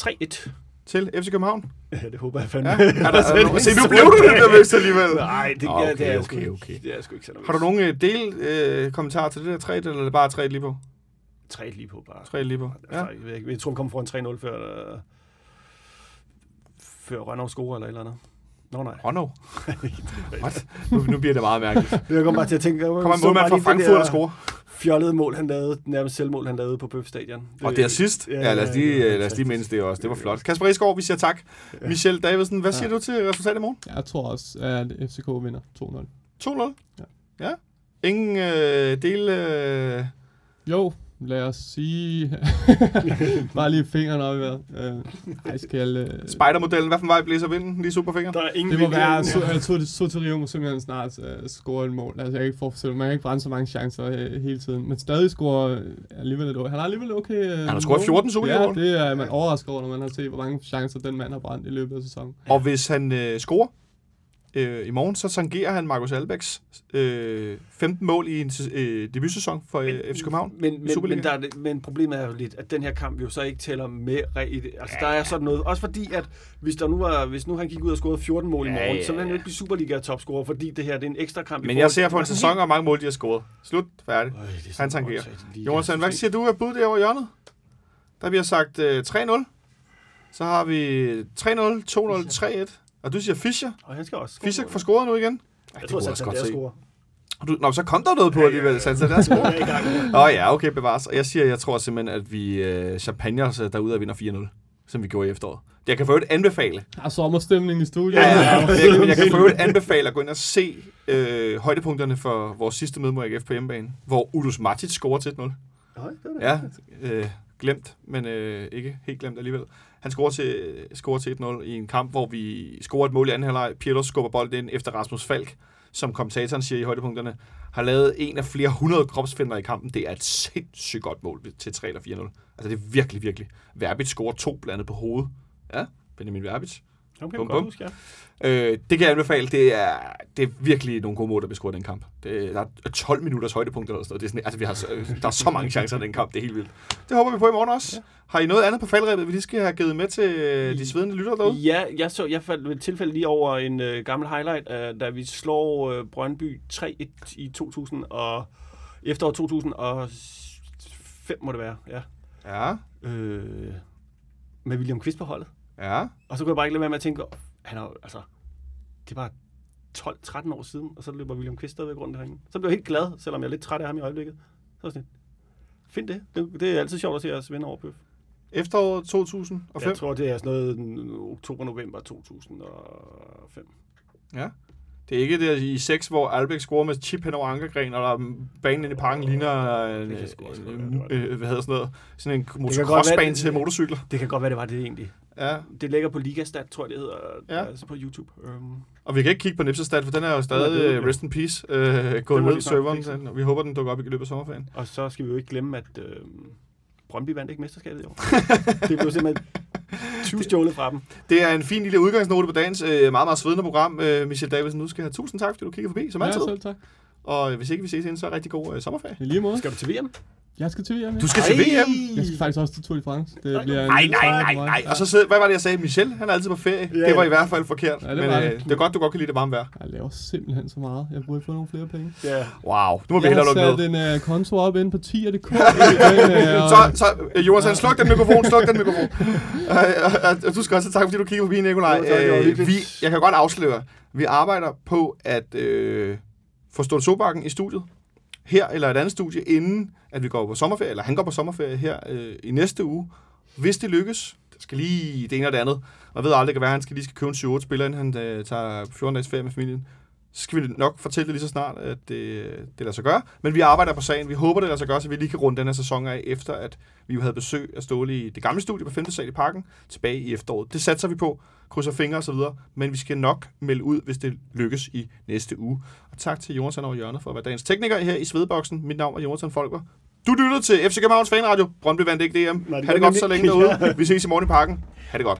3-1. til FC København? Ja, det håber jeg fandme. Ja. Er der, er der, se, nu blev du lidt nervøs alligevel. Nej, det, okay, okay, det, er jeg okay, sgu, okay. det er jeg sgu ikke så nervøs. Har du nogen øh, del øh, kommentarer til det der 3 eller er det bare 3 lige på? 3 lige på bare. 3 lige på. Ja. Ja. Jeg, ikke, jeg tror, vi kommer foran 3-0 før, øh, før Rønnow scorer eller et eller andet. Nå nej. Oh no. What? Nu, nu bliver det meget mærkeligt. Jeg kommer bare til at tænke, Kommer en målmand fra Frankfurt og score. Fjollede mål, han lavede, nærmest selvmål, han lavede på Bøf Stadion. Og det er sidst. Ja, lad os lige, øh, lad os lige mindes det også. Det var flot. Kasper Isgaard, vi siger tak. Michel Davidsen, hvad siger du til resultatet i morgen? Jeg tror også, at FCK vinder 2-0. 2-0? Ja. Ja. Ingen øh, del... Øh... Jo, lad os sige... Bare lige fingeren op i vejret. Øh, ej, skal... Øh, Spider-modellen, hvad for en vej blæser vinden? Lige super fingeren. Der er ingen det må være, at Sotirio må simpelthen snart uh, score et mål. Altså, jeg kan ikke forestille mig, man kan ikke brænde så mange chancer uh, hele tiden. Men stadig score uh, alligevel et okay. Han har alligevel okay uh, Han har scoret 14 solide Ja, det er man overrasket over, når man har set, hvor mange chancer den mand har brændt i løbet af sæsonen. Og hvis han øh, scorer øh, i morgen, så tangerer han Markus Albæks øh, 15 mål i en øh, debutsæson for øh, FC København. Men, men, men, der er, det- men problemet er jo lidt, at den her kamp jo så ikke tæller med. i. Altså, der er sådan noget. Også fordi, at hvis, der nu var, hvis nu han gik ud og scorede 14 mål i Ja, morgen, ja, så ville han jo ja. ikke blive Superliga-topscorer, fordi det her det er en ekstra kamp. i Men jeg ser på en sæson, og hvor mange mål de har scoret. Slut. Færdig. Øj, Han tangerer. Jonathan, hvad siger du af bud derovre i hjørnet? Der bliver sagt øh, 3-0. Så har vi 3-0, 2-0, 3-1. Og du siger Fischer. Og han skal også score Fischer får scoret nu igen. Jeg tror, at han scorer. Og Du, nå, så kom der noget på alligevel, Sansa. Der er scoret. Jeg er i gang. Åh oh, ja, okay, bevares. Og jeg siger, jeg tror simpelthen, at vi øh, champagne os øh, derude og vinder 4-0, som vi gjorde i efteråret. Jeg kan for øvrigt anbefale, Der er sommerstemning i studiet. ja, ja, ja. Jeg, kan, jeg kan for øvrigt anbefale at gå ind og se øh, højdepunkterne for vores sidste møde mod AGF på hjemmebane, hvor Udus Matic scorer til 1-0. Nej, det var det. Ja, øh, glemt, men øh, ikke helt glemt alligevel. Han scorer til, scorer til 1-0 i en kamp, hvor vi scorer et mål i anden halvleg. Pirlo skubber bolden ind efter Rasmus Falk, som kommentatoren siger i højdepunkterne, har lavet en af flere hundrede kropsfinder i kampen. Det er et sindssygt godt mål til 3 eller 4-0. Altså det er virkelig, virkelig. Verbit scorer to blandet på hovedet. Ja, Benjamin Verbit. Kan Bum, bum. huske, ja. Øh, det kan jeg anbefale. Det er, det er virkelig nogle gode mål, der bliver scoret i den kamp. Det, der er 12 minutters højdepunkter eller sådan noget. Det er sådan, altså, vi har, så- der er så mange chancer i den kamp. Det er helt vildt. Det håber vi på i morgen også. Ja. Har I noget andet på faldrebet, vi lige skal have givet med til øh, de svedende lyttere derude? Ja, jeg, så, jeg faldt ved tilfælde lige over en øh, gammel highlight, øh, da vi slår øh, Brøndby 3-1 i 2000 og efterår 2005 må det være, ja. Ja, Øh, med William Kvist på holdet. Ja. Og så kunne jeg bare ikke lade være med at tænke, han er altså, det var 12-13 år siden, og så løber William Kvist stadigvæk rundt herinde. Så blev jeg helt glad, selvom jeg er lidt træt af ham i øjeblikket. Så sådan, find det. det. Det er altid sjovt at se os vinde over Bøf. Efteråret 2005. Jeg tror, det er sådan noget oktober-november 2005. Ja. Det er ikke det i 6, hvor Albeck scorer med chip hen over ankergren, og der banen inde i parken ligner en, en, øh, hvad hedder sådan noget, sådan en motocrossbane til motorcykler. Det kan godt være, det var det egentlig. Ja, Det ligger på Ligastat, tror jeg, det hedder. Ja. Altså på YouTube. Um, og vi kan ikke kigge på Nipsestat, for den er jo er stadig ja. rest in peace øh, gået ned vi i serveren, den- og vi håber, den dukker op i løbet af sommerferien. og så skal vi jo ikke glemme, at øh, Brøndby vandt ikke mesterskabet i år. det blev simpelthen 20 stjålet fra dem. Det er en fin lille udgangsnote på dagens øh, meget, meget svedende program. Øh, Michel Davidsen, du skal have tusind tak, fordi du kiggede forbi, som Ja, altid. selv tak. Og hvis ikke vi ses inden, så rigtig god øh, sommerferie. I lige måde. Skal du til VM? Jeg skal til VM. ja. Du skal til VM! Jeg skal faktisk også til Tour de France. Det Nej, bliver en Nej, nej, nej, nej. Og så sidder, hvad var det, jeg sagde? Michel, han er altid på ferie. Ja, Det var ja. i hvert fald forkert. Ja, det Men var øh, det. det er godt, du godt kan lide det varme vejr. Jeg laver simpelthen så meget. Jeg burde få nogle flere penge. Ja. Wow, nu må vi Jeg hellere har lukke sat ned. en uh, konto op inde på 10.dk. øh, Så, så øh, Jonas, sluk den mikrofon, sluk den mikrofon. Og du skal også have tak, fordi du kigger forbi, Nikolaj. Hyggeligt. vi, jeg kan godt afsløre, vi arbejder på at øh, få Ståle Sobakken i studiet, her eller et andet studie, inden at vi går på sommerferie, eller han går på sommerferie her øh, i næste uge. Hvis det lykkes, der skal lige det ene og det andet, og jeg ved aldrig, det kan være, at han skal lige skal købe en 7-8 spiller, inden han øh, tager 14 dages ferie med familien. Så skal vi nok fortælle det lige så snart, at det, det lader sig gøre. Men vi arbejder på sagen. Vi håber, det lader sig gøre, så vi lige kan runde den her sæson af, efter at vi jo havde besøg af Ståle i det gamle studie på 5. sal i parken tilbage i efteråret. Det satser vi på, krydser fingre og så videre, men vi skal nok melde ud, hvis det lykkes i næste uge. Og tak til Jonathan over hjørnet for at være dagens tekniker her i Svedboksen. Mit navn er Jonathan Folker. Du lytter til FC Københavns Fanradio. Brøndby vandt ikke DM. Ha' det godt så længe derude. Vi ses i morgen i parken. Ha' det godt.